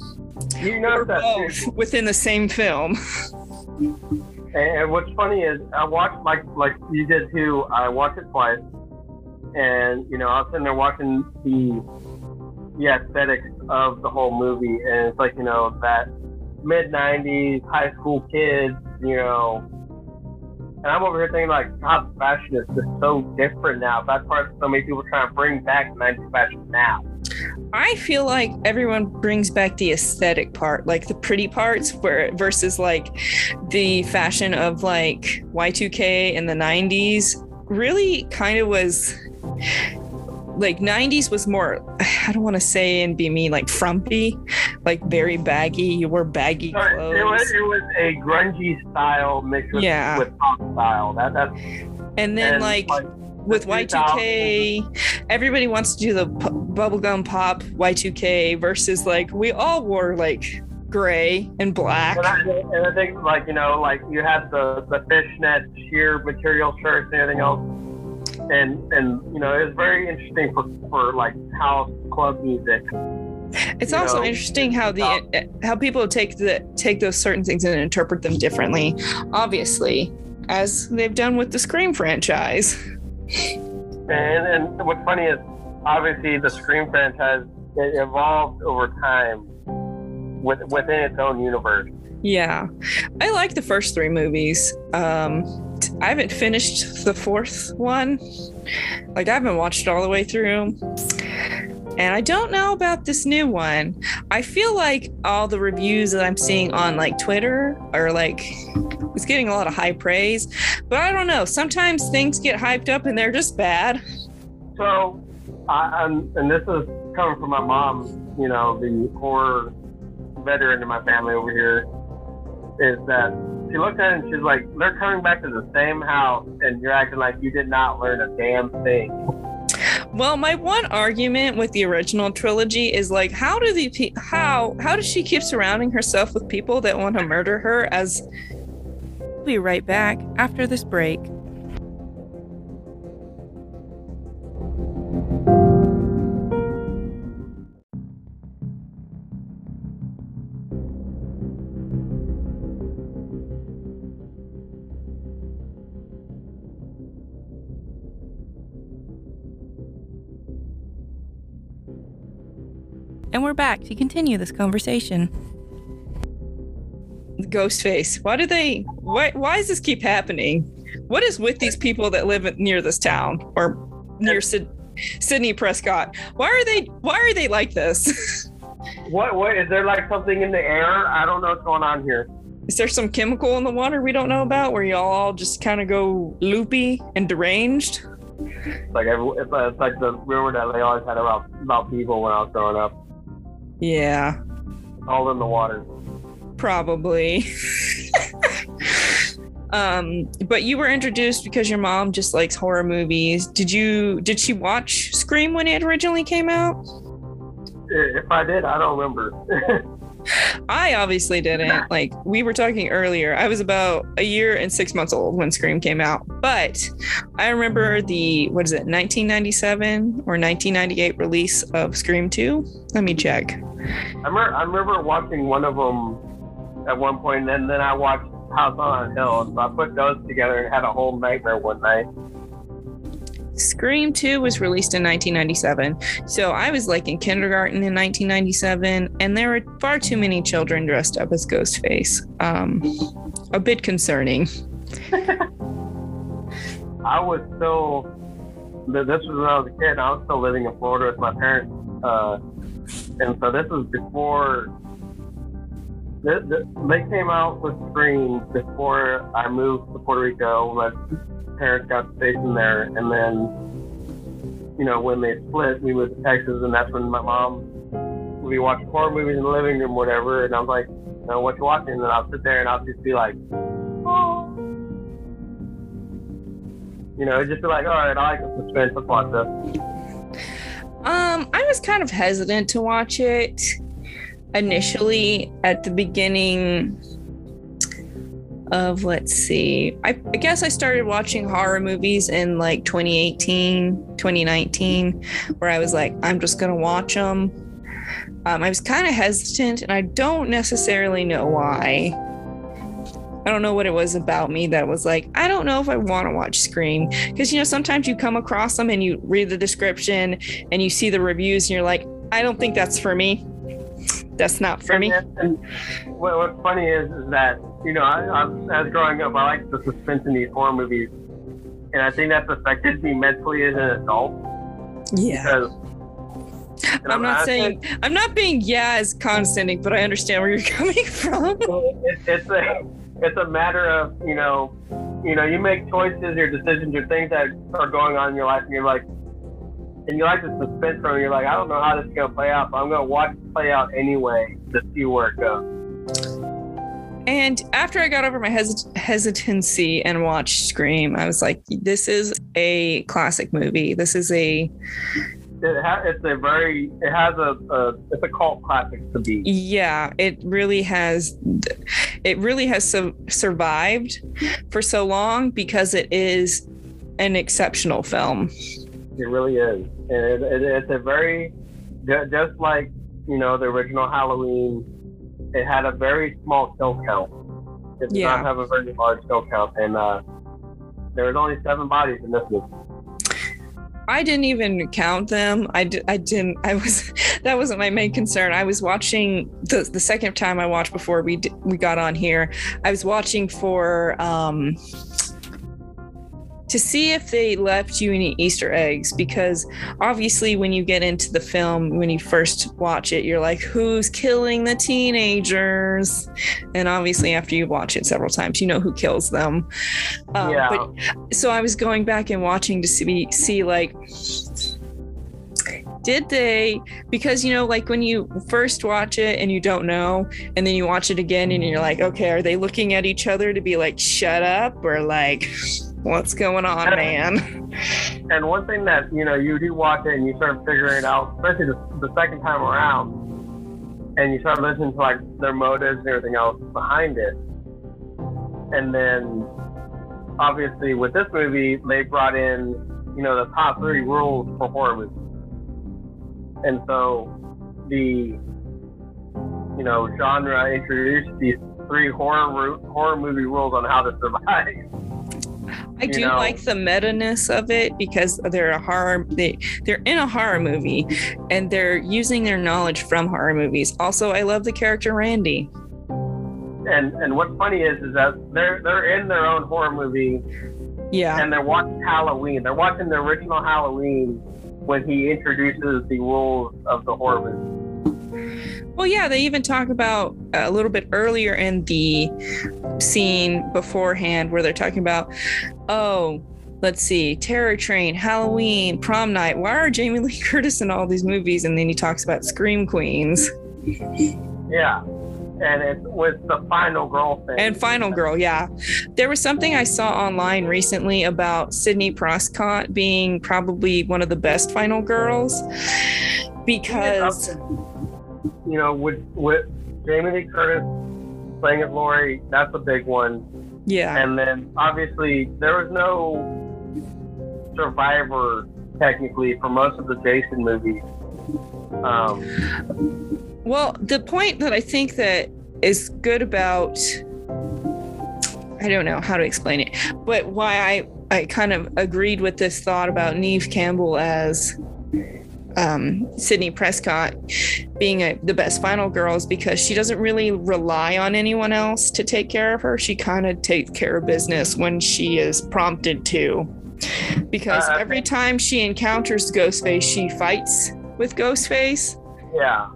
You know Or that. both [laughs] within the same film. And, and what's funny is I watched like like you did too. I watched it twice, and you know I was sitting there watching the the aesthetics of the whole movie, and it's like you know that mid '90s high school kids, you know. And I'm over here thinking like, God, fashion is just so different now. That's why so many people trying to bring back 90s fashion now. I feel like everyone brings back the aesthetic part, like the pretty parts, where versus like the fashion of like Y2K in the 90s really kind of was like 90s was more I don't want to say and be mean like frumpy, like very baggy. You wore baggy So it, it was clothes. it was a grungy style mixed with, Yeah. with pop style. That that's And then and, like with Y2K, everybody wants to do the p- bubblegum pop Y2K versus like we all wore like gray and black. And I, and I think, like, you know, like you had the, the fishnet sheer material shirts and everything else. And, and you know, it's very interesting for, for like how club music. It's also know, interesting how the how people take the take those certain things and interpret them differently. Obviously, as they've done with the Scream franchise. And, and what's funny is, obviously, the Scream franchise it evolved over time with, within its own universe. Yeah, I like the first three movies. Um, I haven't finished the fourth one. Like I haven't watched all the way through. And I don't know about this new one. I feel like all the reviews that I'm seeing on like Twitter are like it's getting a lot of high praise. But I don't know. Sometimes things get hyped up and they're just bad. So, I, I'm, and this is coming from my mom, you know, the horror veteran in my family over here, is that she looked at it and she's like, they're coming back to the same house and you're acting like you did not learn a damn thing. Well, my one argument with the original trilogy is like, how do the how how does she keep surrounding herself with people that want to murder her? As we'll be right back after this break. And we're back to continue this conversation. Ghostface. Why do they? Why? Why does this keep happening? What is with these people that live near this town or near Sid, Sidney Prescott? Why are they? Why are they like this? [laughs] What? What? Is there like something in the air? I don't know what's going on here. Is there some chemical in the water we don't know about where y'all all just kind of go loopy and deranged? It's like every, it's, like- it's like the rumor that they always had about about people when I was growing up, Yeah, all in the water. probably. [laughs] um, but you were introduced because your mom just likes horror movies. Did you? Did she watch Scream when it originally came out? If I did, I don't remember. [laughs] I obviously didn't. Like we were talking earlier, I was about a year and six months old when Scream came out. But I remember the what is it, 1997 or 1998 release of Scream 2. Let me check. I remember, I remember watching one of them at one point, and then I watched House on a Hill. So I put those together and had a whole nightmare one night. Scream 2 was released in 1997. So I was like in kindergarten in 1997, and there were far too many children dressed up as Ghostface. Um, a bit concerning. [laughs] I was still, this was when I was a kid, I was still living in Florida with my parents. Uh, and so this was before, th- th- they came out with Scream before I moved to Puerto Rico. My parents got stationed there. And then, you know, when they split, we moved to Texas, and that's when my mom would be watching horror movies in the living room, whatever. And I was like, you know, what you watching? And I'll sit there and I'll just be like, oh. You know, just be like, all right, I like the suspense. Let's watch this. Um, I was kind of hesitant to watch it initially at the beginning of let's see. I, I guess I started watching horror movies in like 2018, 2019, where I was like, I'm just gonna watch them. Um, I was kind of hesitant, and I don't necessarily know why. I don't know what it was about me that was like, I don't know if I want to watch Scream. Because, you know, sometimes you come across them and you read the description and you see the reviews and you're like, I don't think that's for me. That's not for me. And, and what, what's funny is, is that you know, I, I, as growing up, I like the suspense in these horror movies, and I think that's affected me mentally as an adult Yeah. because. and I'm not saying, I'm not being yeah as condescending, but I understand where you're [laughs] coming from. it, it's a it's a matter of you know you know you make choices your decisions your things that are going on in your life and you're like and you like the suspense from it, you're like I don't know how this is gonna play out but I'm gonna watch it play out anyway to see where it goes. And after I got over my hesit- hesitancy and watched Scream, I was like, this is a classic movie. This is a It ha- it's a very it has a, a it's a cult classic to be. yeah it really has it really has su- survived for so long because it is an exceptional film It really is. It, it, it's a very, just like, you know, the original Halloween, it had a very small kill count. It did Yeah. not have a very large kill count. And uh, there was only seven bodies in this movie. i didn't even count them i, di- I didn't i was [laughs] that wasn't my main concern i was watching the, the second time i watched before we d- we got on here i was watching for um to see if they left you any Easter eggs because obviously when you get into the film, when you first watch it, you're like, who's killing the teenagers? And obviously after you watch it several times, you know who kills them. Um, yeah. But so I was going back and watching to see see like did they because you know like when you first watch it and you don't know and then you watch it again and you're like okay are they looking at each other to be like shut up or like what's going on man? and one thing that you know you do watch it and you start figuring it out, especially the, the second time around, and you start listening to like their motives and everything else behind it, and then obviously with this movie they brought in you know the top three rules for horror movies, and so the you know genre introduced these three horror horror movie rules on how to survive. [laughs] I do know- like the meta-ness of it because they're a horror they they're in a horror movie and they're using their knowledge from horror movies. Also, I love the character Randy. And and what's funny is is that they're they're in their own horror movie Yeah. and they're watching Halloween. They're watching the original Halloween when he introduces the rules of the horror movie. Well, yeah, they even talk about uh, a little bit earlier in the scene beforehand where they're talking about, oh, let's see, Terror Train, Halloween, Prom Night. Why are Jamie [laughs] Lee Curtis in all these movies? And then he talks about Scream Queens Yeah. And it was the final girl thing. and Final Girl. Yeah. There was something I saw online recently about Sidney Prescott being probably one of the best Final Girls because, you know, with with Jamie Lee Curtis playing as Laurie, that's a big one. yeah. And then obviously there was no survivor technically for most of the Jason movies. Um, Well, the point that I think that is good about I don't know how to explain it, but why I I kind of agreed with this thought about Neve Campbell as um, Sidney Prescott being a, the best final girl is because she doesn't really rely on anyone else to take care of her. She kind of takes care of business when she is prompted to. Because Uh, every time she encounters Ghostface, she fights with Ghostface. Yeah.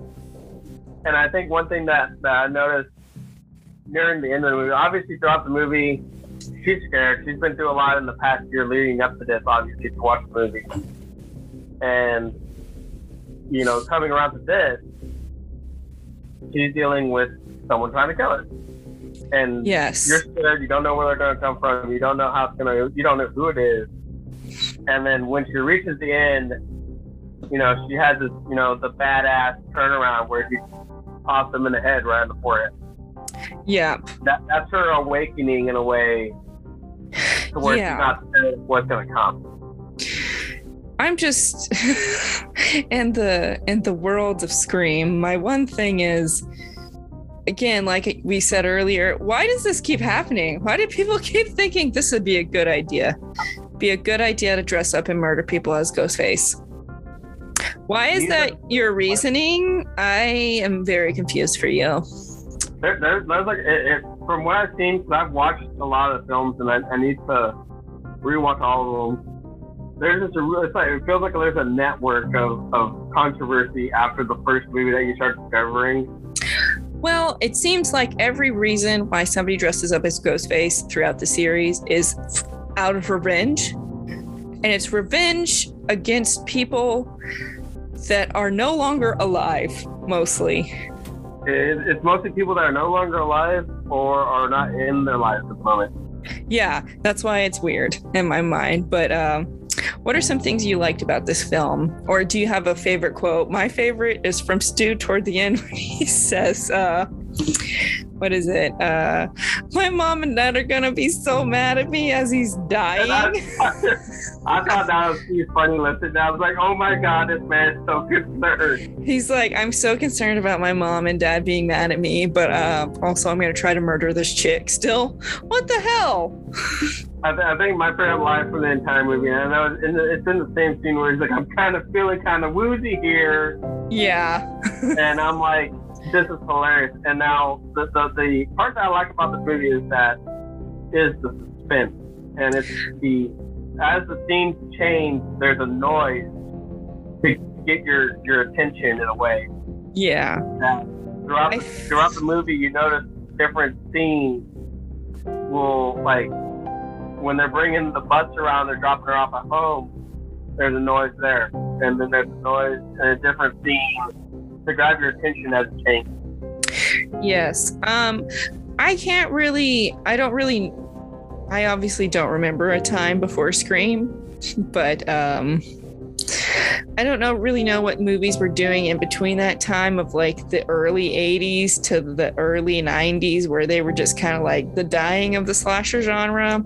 And I think one thing that, that I noticed during the end of the movie, obviously throughout the movie, she's scared. She's been through a lot in the past year leading up to this, obviously, to watch the movie. And, you know, coming around to this, she's dealing with someone trying to kill her. And Yes. you're scared. You don't know where they're going to come from. You don't know how it's going to, you don't know who it is. And then when she reaches the end, you know, she has this, you know, the badass turnaround where she pops him in the head right in the forehead. Yeah. That that's her awakening in a way to where Yeah. she's not what's going to come. I'm just [laughs] in the in the world of Scream. My one thing is again, like we said earlier, why does this keep happening? Why do people [laughs] keep thinking this would be a good idea? Be a good idea to dress up and murder people as Ghostface. Why is that your reasoning? I am very confused for you. There, there, there's like, it, it, from what I've seen, 'cause I've watched a lot of the films and I, I need to rewatch all of them. There's just a real, it's like, it feels like there's a network of, of controversy after the first movie that you start discovering. Well, it seems like every reason why somebody dresses up as Ghostface throughout the series is out of revenge. And it's revenge against people that are no longer alive, mostly. It, it's mostly people that are no longer alive or are not in their lives at the moment. Yeah, that's why it's weird in my mind. But um, what are some things you liked about this film? Or do you have a favorite quote? My favorite is from Stu toward the end [laughs] when he says, uh, what is it? Uh, my mom and dad are gonna be so mad at me as he's dying. I, I thought that was pretty funny listening. I was like, oh my god, this man is so concerned. He's like, I'm so concerned about my mom and dad being mad at me, but uh, also I'm gonna try to murder this chick still. What the hell? I, th- I think my favorite line from the entire movie, and I know it's in, the, it's in the same scene where he's like, I'm kind of feeling kind of woozy here. Yeah. and I'm like, this is hilarious. And now the, the the part that I like about the movie is that is the suspense, and it's the as the scenes change, there's a noise to get your your attention in a way. Yeah. That throughout the, throughout the movie, you notice different scenes will like when they're bringing the bus around, they're dropping her off at home. There's a noise there, and then there's a noise in a different scene to grab your attention as it changes. Yes. Um, I can't really. I don't really. I obviously don't remember a time before Scream, [laughs] but um, I don't know really know what movies were doing in between that time of like the early 80s to the early 90s where they were just kind of like the dying of the slasher genre.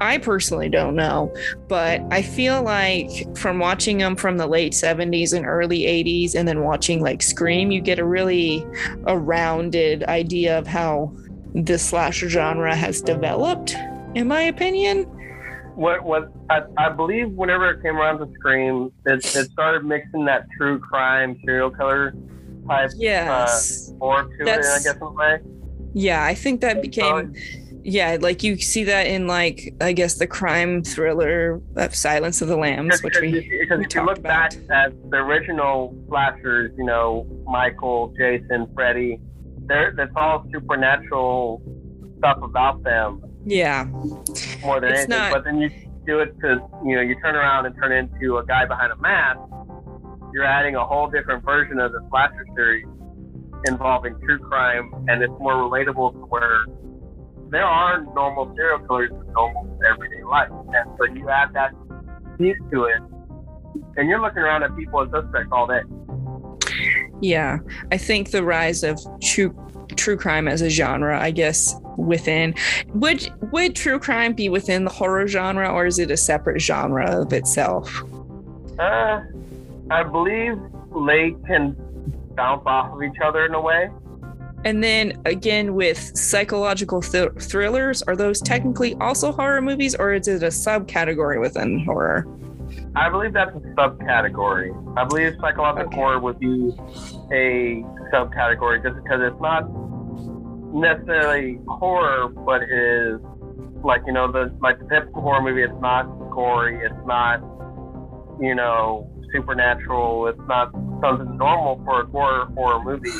I personally don't know, but I feel like from watching them from the late 70s and early 80s and then watching like Scream, you get a really a rounded idea of how the slasher genre has developed, in my opinion. What was I, I believe whenever it came around to Scream, it, it started mixing that true crime serial killer type yes. uh, form to That's, it, I guess in a way. Yeah, I think that became yeah, like you see that in like I guess the crime thriller of Silence of the Lambs, which we because if you look about. back at the original slashers, you know Michael, Jason, Freddy, they're that's all supernatural stuff about them. Yeah, more than it's anything. Not... But then you do it to you know you turn around and turn into a guy behind a mask. You're adding a whole different version of the slasher series involving true crime, and it's more relatable to where there are normal serial killers in normal everyday life. And so you add that piece to it, and you're looking around at people as suspects all day. Yeah, I think the rise of true true crime as a genre, I guess, within would would true crime be within the horror genre, or is it a separate genre of itself? Uh, I believe they can bounce off of each other in a way. And then again, with psychological th- thrillers, are those technically also horror movies, or is it a subcategory within horror? I believe that's a subcategory. I believe psychological okay. horror would be a subcategory just because it's not necessarily horror, but it is like you know the like the typical horror movie. It's not gory. It's not you know supernatural. It's not something normal for a horror horror movie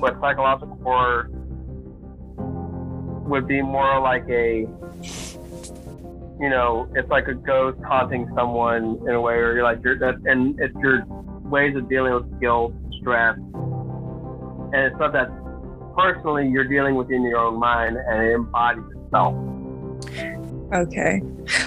but psychological horror would be more like a you know it's like a ghost haunting someone in a way or you're like you're and it's your ways of dealing with guilt stress and it's stuff that personally you're dealing with in your own mind and it embodies itself Okay.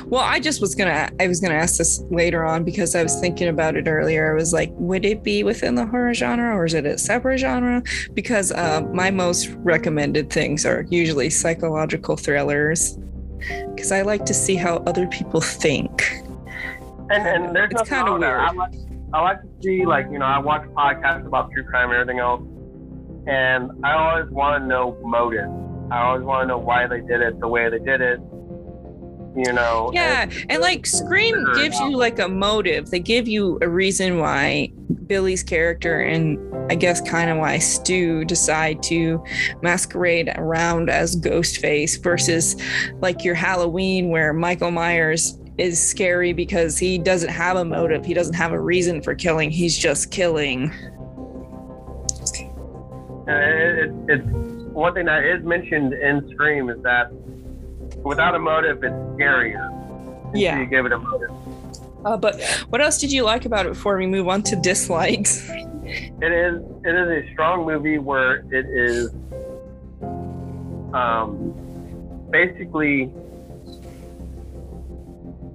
Well, I just was gonna I was gonna ask this later on because I was thinking about it earlier. I was like, would it be within the horror genre or is it a separate genre? Because uh, my most recommended things are usually psychological thrillers because I like to see how other people think. And, and there's it's kind of weird. I like, I like to see like you know I watch podcasts about true crime and everything else, and I always want to know motive. I always want to know why they did it the way they did it you know yeah and, and like scream gives you like a motive. They give you a reason why billy's character and i guess kind of why stu decide to masquerade around as ghostface versus like your halloween where michael myers is scary because he doesn't have a motive. He doesn't have a reason for killing. He's just killing. Uh, it, it, it's one thing that is mentioned in scream is that without a motive, it's scarier. Yeah. You give it a motive. Uh, but what else did you like about it before we move on to dislikes? It is it is a strong movie where it is um, basically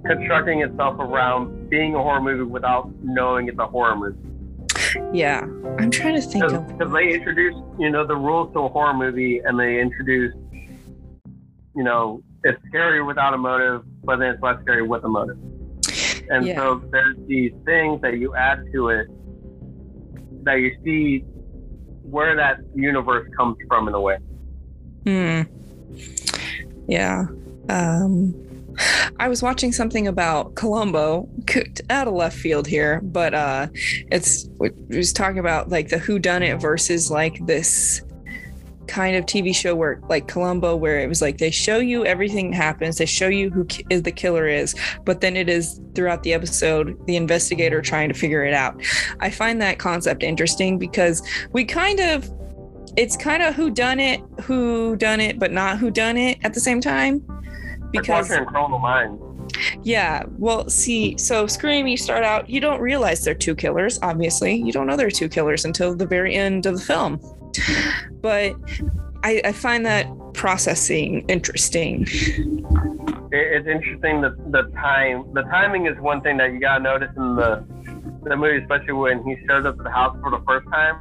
constructing itself around being a horror movie without knowing it's a horror movie. Yeah, I'm trying to think because they introduced you know the rules to a horror movie and they introduced you know it's scary without a motive, but then it's less scary with a motive. And yeah. so there's these things that you add to it that you see where that universe comes from in a way. Hmm. Yeah. Um, I was watching something about Columbo, out of left field here, but uh, it's it was talking about like the who done it versus like this kind of TV show work, like Columbo where it was like they show you everything happens, they show you who ki- is the killer is, but then it is throughout the episode the investigator trying to figure it out. I find that concept interesting because we kind of it's kind of who done it, who done it, but not who done it at the same time. Because watching Criminal Minds. yeah, well, see, so Scream, you start out, you don't realize they're two killers, obviously. You don't know they're two killers until the very end of the film. But I, I find that processing interesting. It's interesting that the time, the timing is one thing that you gotta notice in the the movie, especially when he shows up at the house for the first time,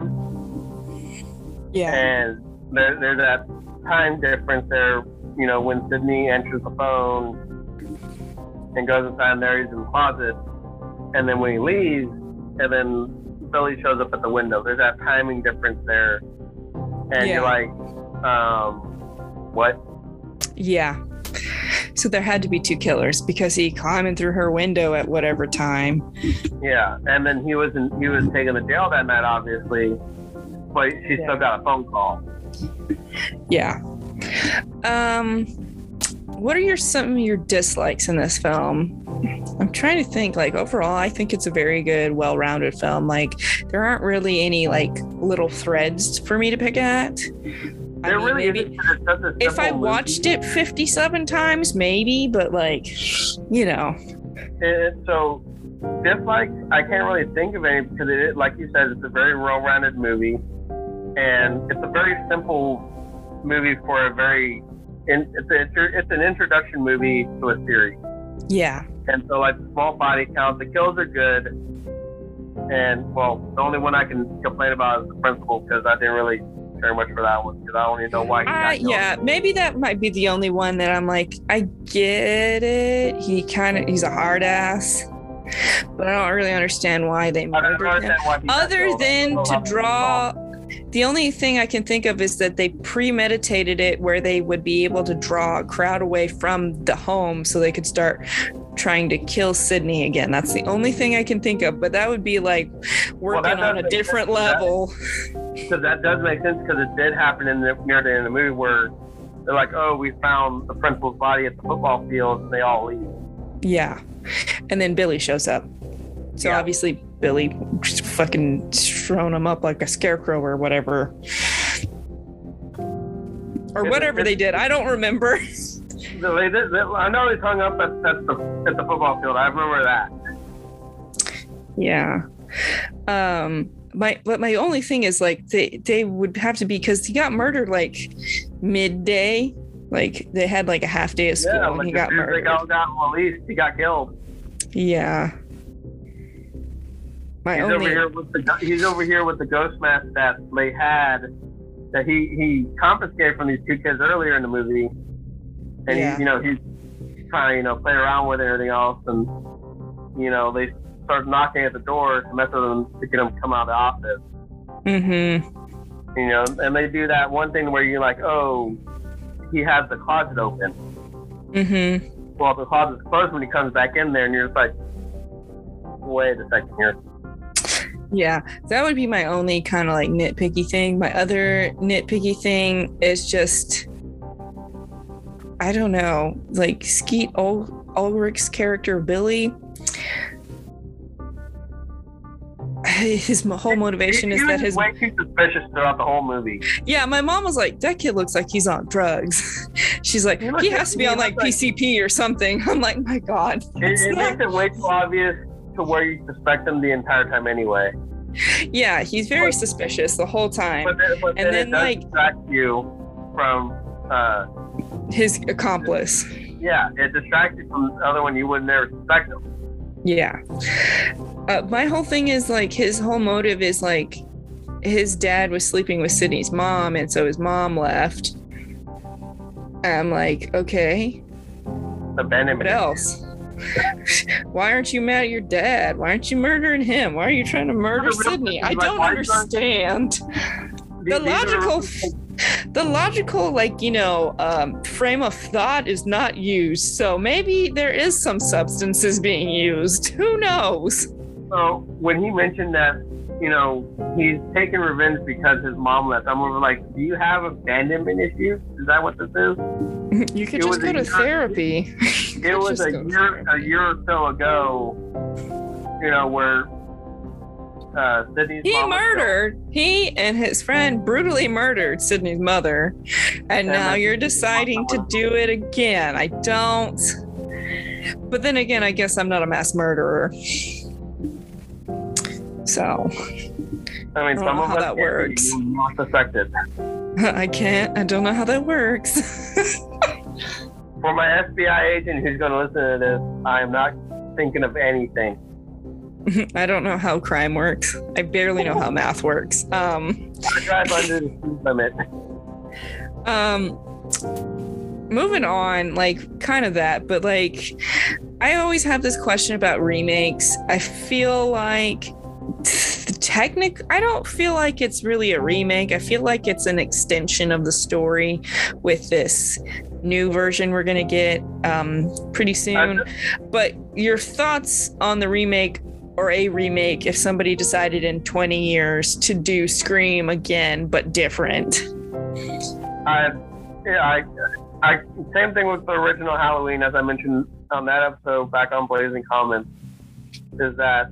Yeah. and there, there's that time difference there. You know, when Sidney enters the phone and goes inside, and there he's in the closet, and then when he leaves, and then Billy shows up at the window. There's that timing difference there, and you're like, um, what? Yeah. So there had to be two killers because he climbing through her window at whatever time. Yeah, and then he was in, he was taken to jail that night, obviously, but she Yeah. still got a phone call. Yeah. Um what are your some of your dislikes in this film? I'm trying to think like overall I think it's a very good well-rounded film. Like there aren't really any like little threads for me to pick at. I There mean, really maybe isn't. 'cause It's such a if I watched it 57 times maybe, but like you know. It, so dislikes, I can't really think of any because it, like you said, it's a very well-rounded movie, and it's a very simple movie for a very. In, it's, a, it's an introduction movie to a series. Yeah. And so, like, small body count, the kills are good. And, well, the only one I can complain about is the principal because I didn't really care much for that one because I don't even know why he Uh, yeah, maybe that might be the only one that I'm like, I get it. He kind of he's a hard ass, but I don't really understand why they murdered him. understand why he got Other than to draw, the only thing I can think of is that they premeditated it where they would be able to draw a crowd away from the home so they could start trying to kill Sidney again. That's the only thing I can think of, but that would be like working that on a different sense. Level. Because that does make sense because it did happen in the near the end of the movie where they're like, oh, we found the principal's body at the football field and they all leave. Yeah. And then Billy shows up. So Yeah. obviously Billy fucking thrown him up like a scarecrow or whatever. Or whatever they did. I don't remember. [laughs] They, they, they- I know they hung up at, at, the, at the football field. I remember that. yeah. Um my but my only thing is like they they would have to be because he got murdered like midday. Like they had like a half day of school yeah, and like he got as they murdered. got, got released, he got killed. Yeah. My He's only over here with the he's over here with the ghost mask that they had that he he confiscated from these two kids earlier in the movie, and Yeah. he, you know he's trying to you know play around with everything else, and you know they start knocking at the door to mess with him to get him to come out of the office, mm-hmm. you know, and they do that one thing where you're like, oh, he has the closet open. Mm-hmm. Well, the closet's closed when he comes back in there, and you're just like, wait a second here. Yeah, that would be my only kind of like nitpicky thing. My other nitpicky thing is just, I don't know, like Skeet Ul- Ulrich's character Billy. His whole motivation he, is that his way too suspicious throughout the whole movie. yeah. My mom was like, that kid looks like he's on drugs. [laughs] She's like, He he has to be on like PCP or something. [laughs] I'm like, my God. It, it's it not- makes it way too obvious to where you suspect him the entire time anyway. yeah, he's very But- suspicious the whole time. But then, but And then, then, like- distract you from, uh, His accomplice. yeah, it distracts you from the other one you would never suspect him. Yeah. Uh, my whole thing is like his whole motive is like his dad was sleeping with Sidney's mom, and so his mom left. And I'm like, okay, Abandonment. what else? Why aren't you mad at your dad? Why aren't you murdering him? Why are you trying to murder Sidney? I question is, like, don't why are you trying- understand. The logical, the- the logical, like you know, um, frame of thought is not used. So maybe there is some substances being used. Who knows? So when he mentioned that you know, he's taking revenge because his mom left. I'm over like, do you have abandonment issues? Is that what this is? [laughs] You could It just [laughs] go to year- therapy. It was a year, a year or so ago, you know, where uh, Sidney's He murdered. He and his friend brutally murdered Sidney's mother, and now you're deciding to do it again. I don't. But then again, I guess I'm not a mass murderer. So I mean, don't some of how that works. Not affected. [laughs] I can't. I don't know how that works. [laughs] For my FBI agent who's going to listen to this, I am not thinking of anything. [laughs] I don't know how crime works. I barely know how math works. Um, I drive under the speed limit. um, moving on, like kind of that, but like I always have this question about remakes. I feel like technic I don't feel like it's really a remake. I feel like it's an extension of the story with this new version we're gonna get um pretty soon. But your thoughts on the remake or a remake if somebody decided in 20 years to do Scream again but different? I, yeah, I, I, same thing with the original Halloween, as I mentioned on that episode back on Blazing Comments, is that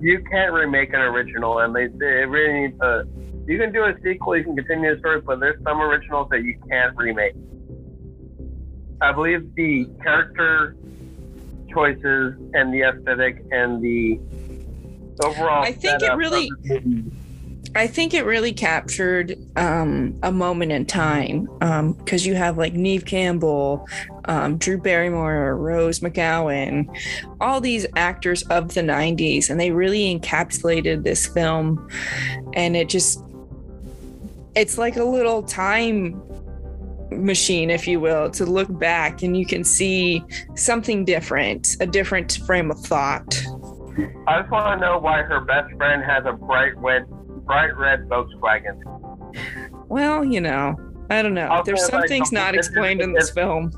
you can't remake an original, and they, they really need to. You can do a sequel, you can continue the story, but there's some originals that you can't remake. I believe the character choices and the aesthetic and the overall. I think it really- I think it really captured um, a moment in time because you have like Neve Campbell, um, Drew Barrymore, Rose McGowan, all these actors of the 90s, and they really encapsulated this film. And it just, it's like a little time machine, if you will, to look back and you can see something different, a different frame of thought. I just want to know why her best friend has a bright red, bright red Volkswagen. Well, you know, I don't know. Also, There's some like, things not explained in this film.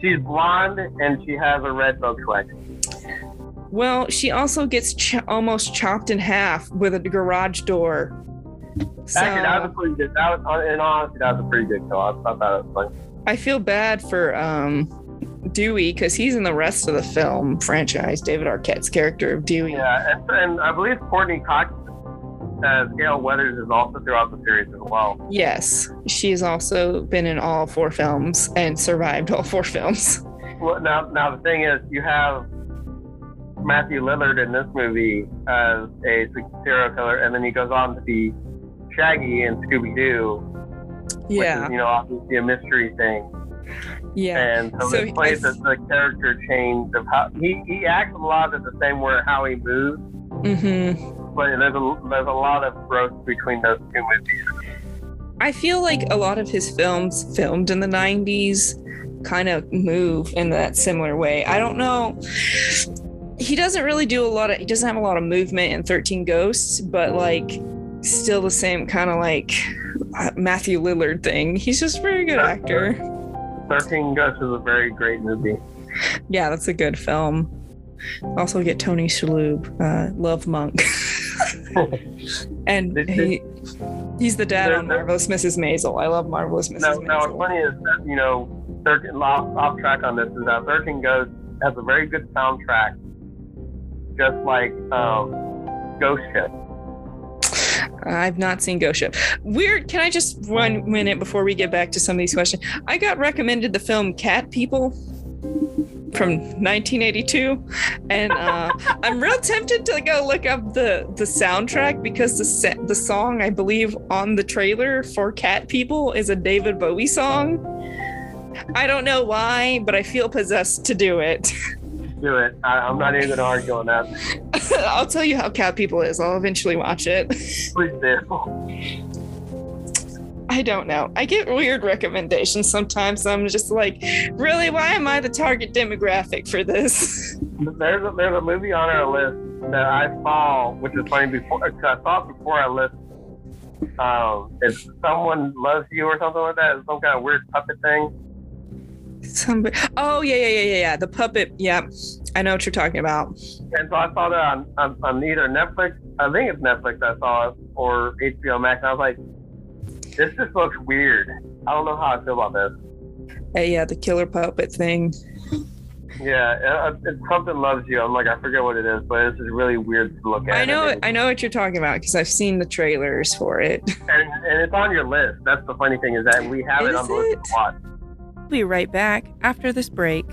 She's blonde and she has a red Volkswagen. Well, she also gets ch- almost chopped in half with a garage door. So Actually, that was a pretty good. That was, in honesty, that was a pretty good kill. I thought that was funny. I feel bad for um, Dewey because he's in the rest of the film franchise. David Arquette's character of Dewey. Yeah, and, and I believe Courteney Cox as Gale Weathers is also throughout the series as well. Yes, she's also been in all four films and survived all four films. Well, now, now the thing is, you have Matthew Lillard in this movie as a serial killer, and then he goes on to be Shaggy in Scooby Doo, which Yeah, is you know obviously a mystery thing. yeah. And so, So it plays I- the, character change of how he, he acts a lot of the same way how he moves, hmm but there's a there's a lot of growth between those two movies. I feel like a lot of his films filmed in the 90s kind of move in that similar way. I don't know. He doesn't really do a lot of, he doesn't have a lot of movement in 13 Ghosts, but like still the same kind of like uh, Matthew Lillard thing. He's just a very good actor. Thirteen Ghosts is a very great movie. Yeah, that's a good film. Also get Tony Shalhoub, uh, Love Monk. [laughs] [laughs] and he, he's the dad on Marvelous Mrs. Maisel. I love Marvelous Mrs. Now, now what's funny is that you know, 13, off, off track on this is that Thirteen Ghosts has a very good soundtrack, just like um, Ghost Ship. I've not seen Ghost Ship. Weird. Can I just one minute before we get back to some of these questions? I got recommended the film Cat People from 1982, and uh, [laughs] I'm real tempted to go look up the the soundtrack because the se- the song I believe on the trailer for Cat People is a David Bowie song. I don't know why, but I feel possessed to do it. Do it. I, I'm not even going to argue on that. [laughs] I'll tell you how Cat People is. I'll eventually watch it. Please do. I don't know. I get weird recommendations sometimes. I'm just like, really? Why am I the target demographic for this? [laughs] There's a, there's a movie on our list that I saw, which is funny before I saw it before I list. Um, it's someone loves you or something like that. It's some kind of weird puppet thing. Somebody. Oh yeah, yeah, yeah, yeah, yeah. The puppet. Yeah, I know what you're talking about. And so I saw that on, on, on either Netflix, I think it's Netflix I saw it, or HBO Max. And I was like, this just looks weird. I don't know how I feel about this. Hey, yeah, the killer puppet thing. Yeah, uh, uh, it, it's something loves you. I'm like, I forget what it is, but it's just really weird to look at. I know, And, I know what you're talking about because I've seen the trailers for it. [laughs] and, and it's on your list. That's the funny thing is that we have it on the list it? to watch. We'll be right back after this break.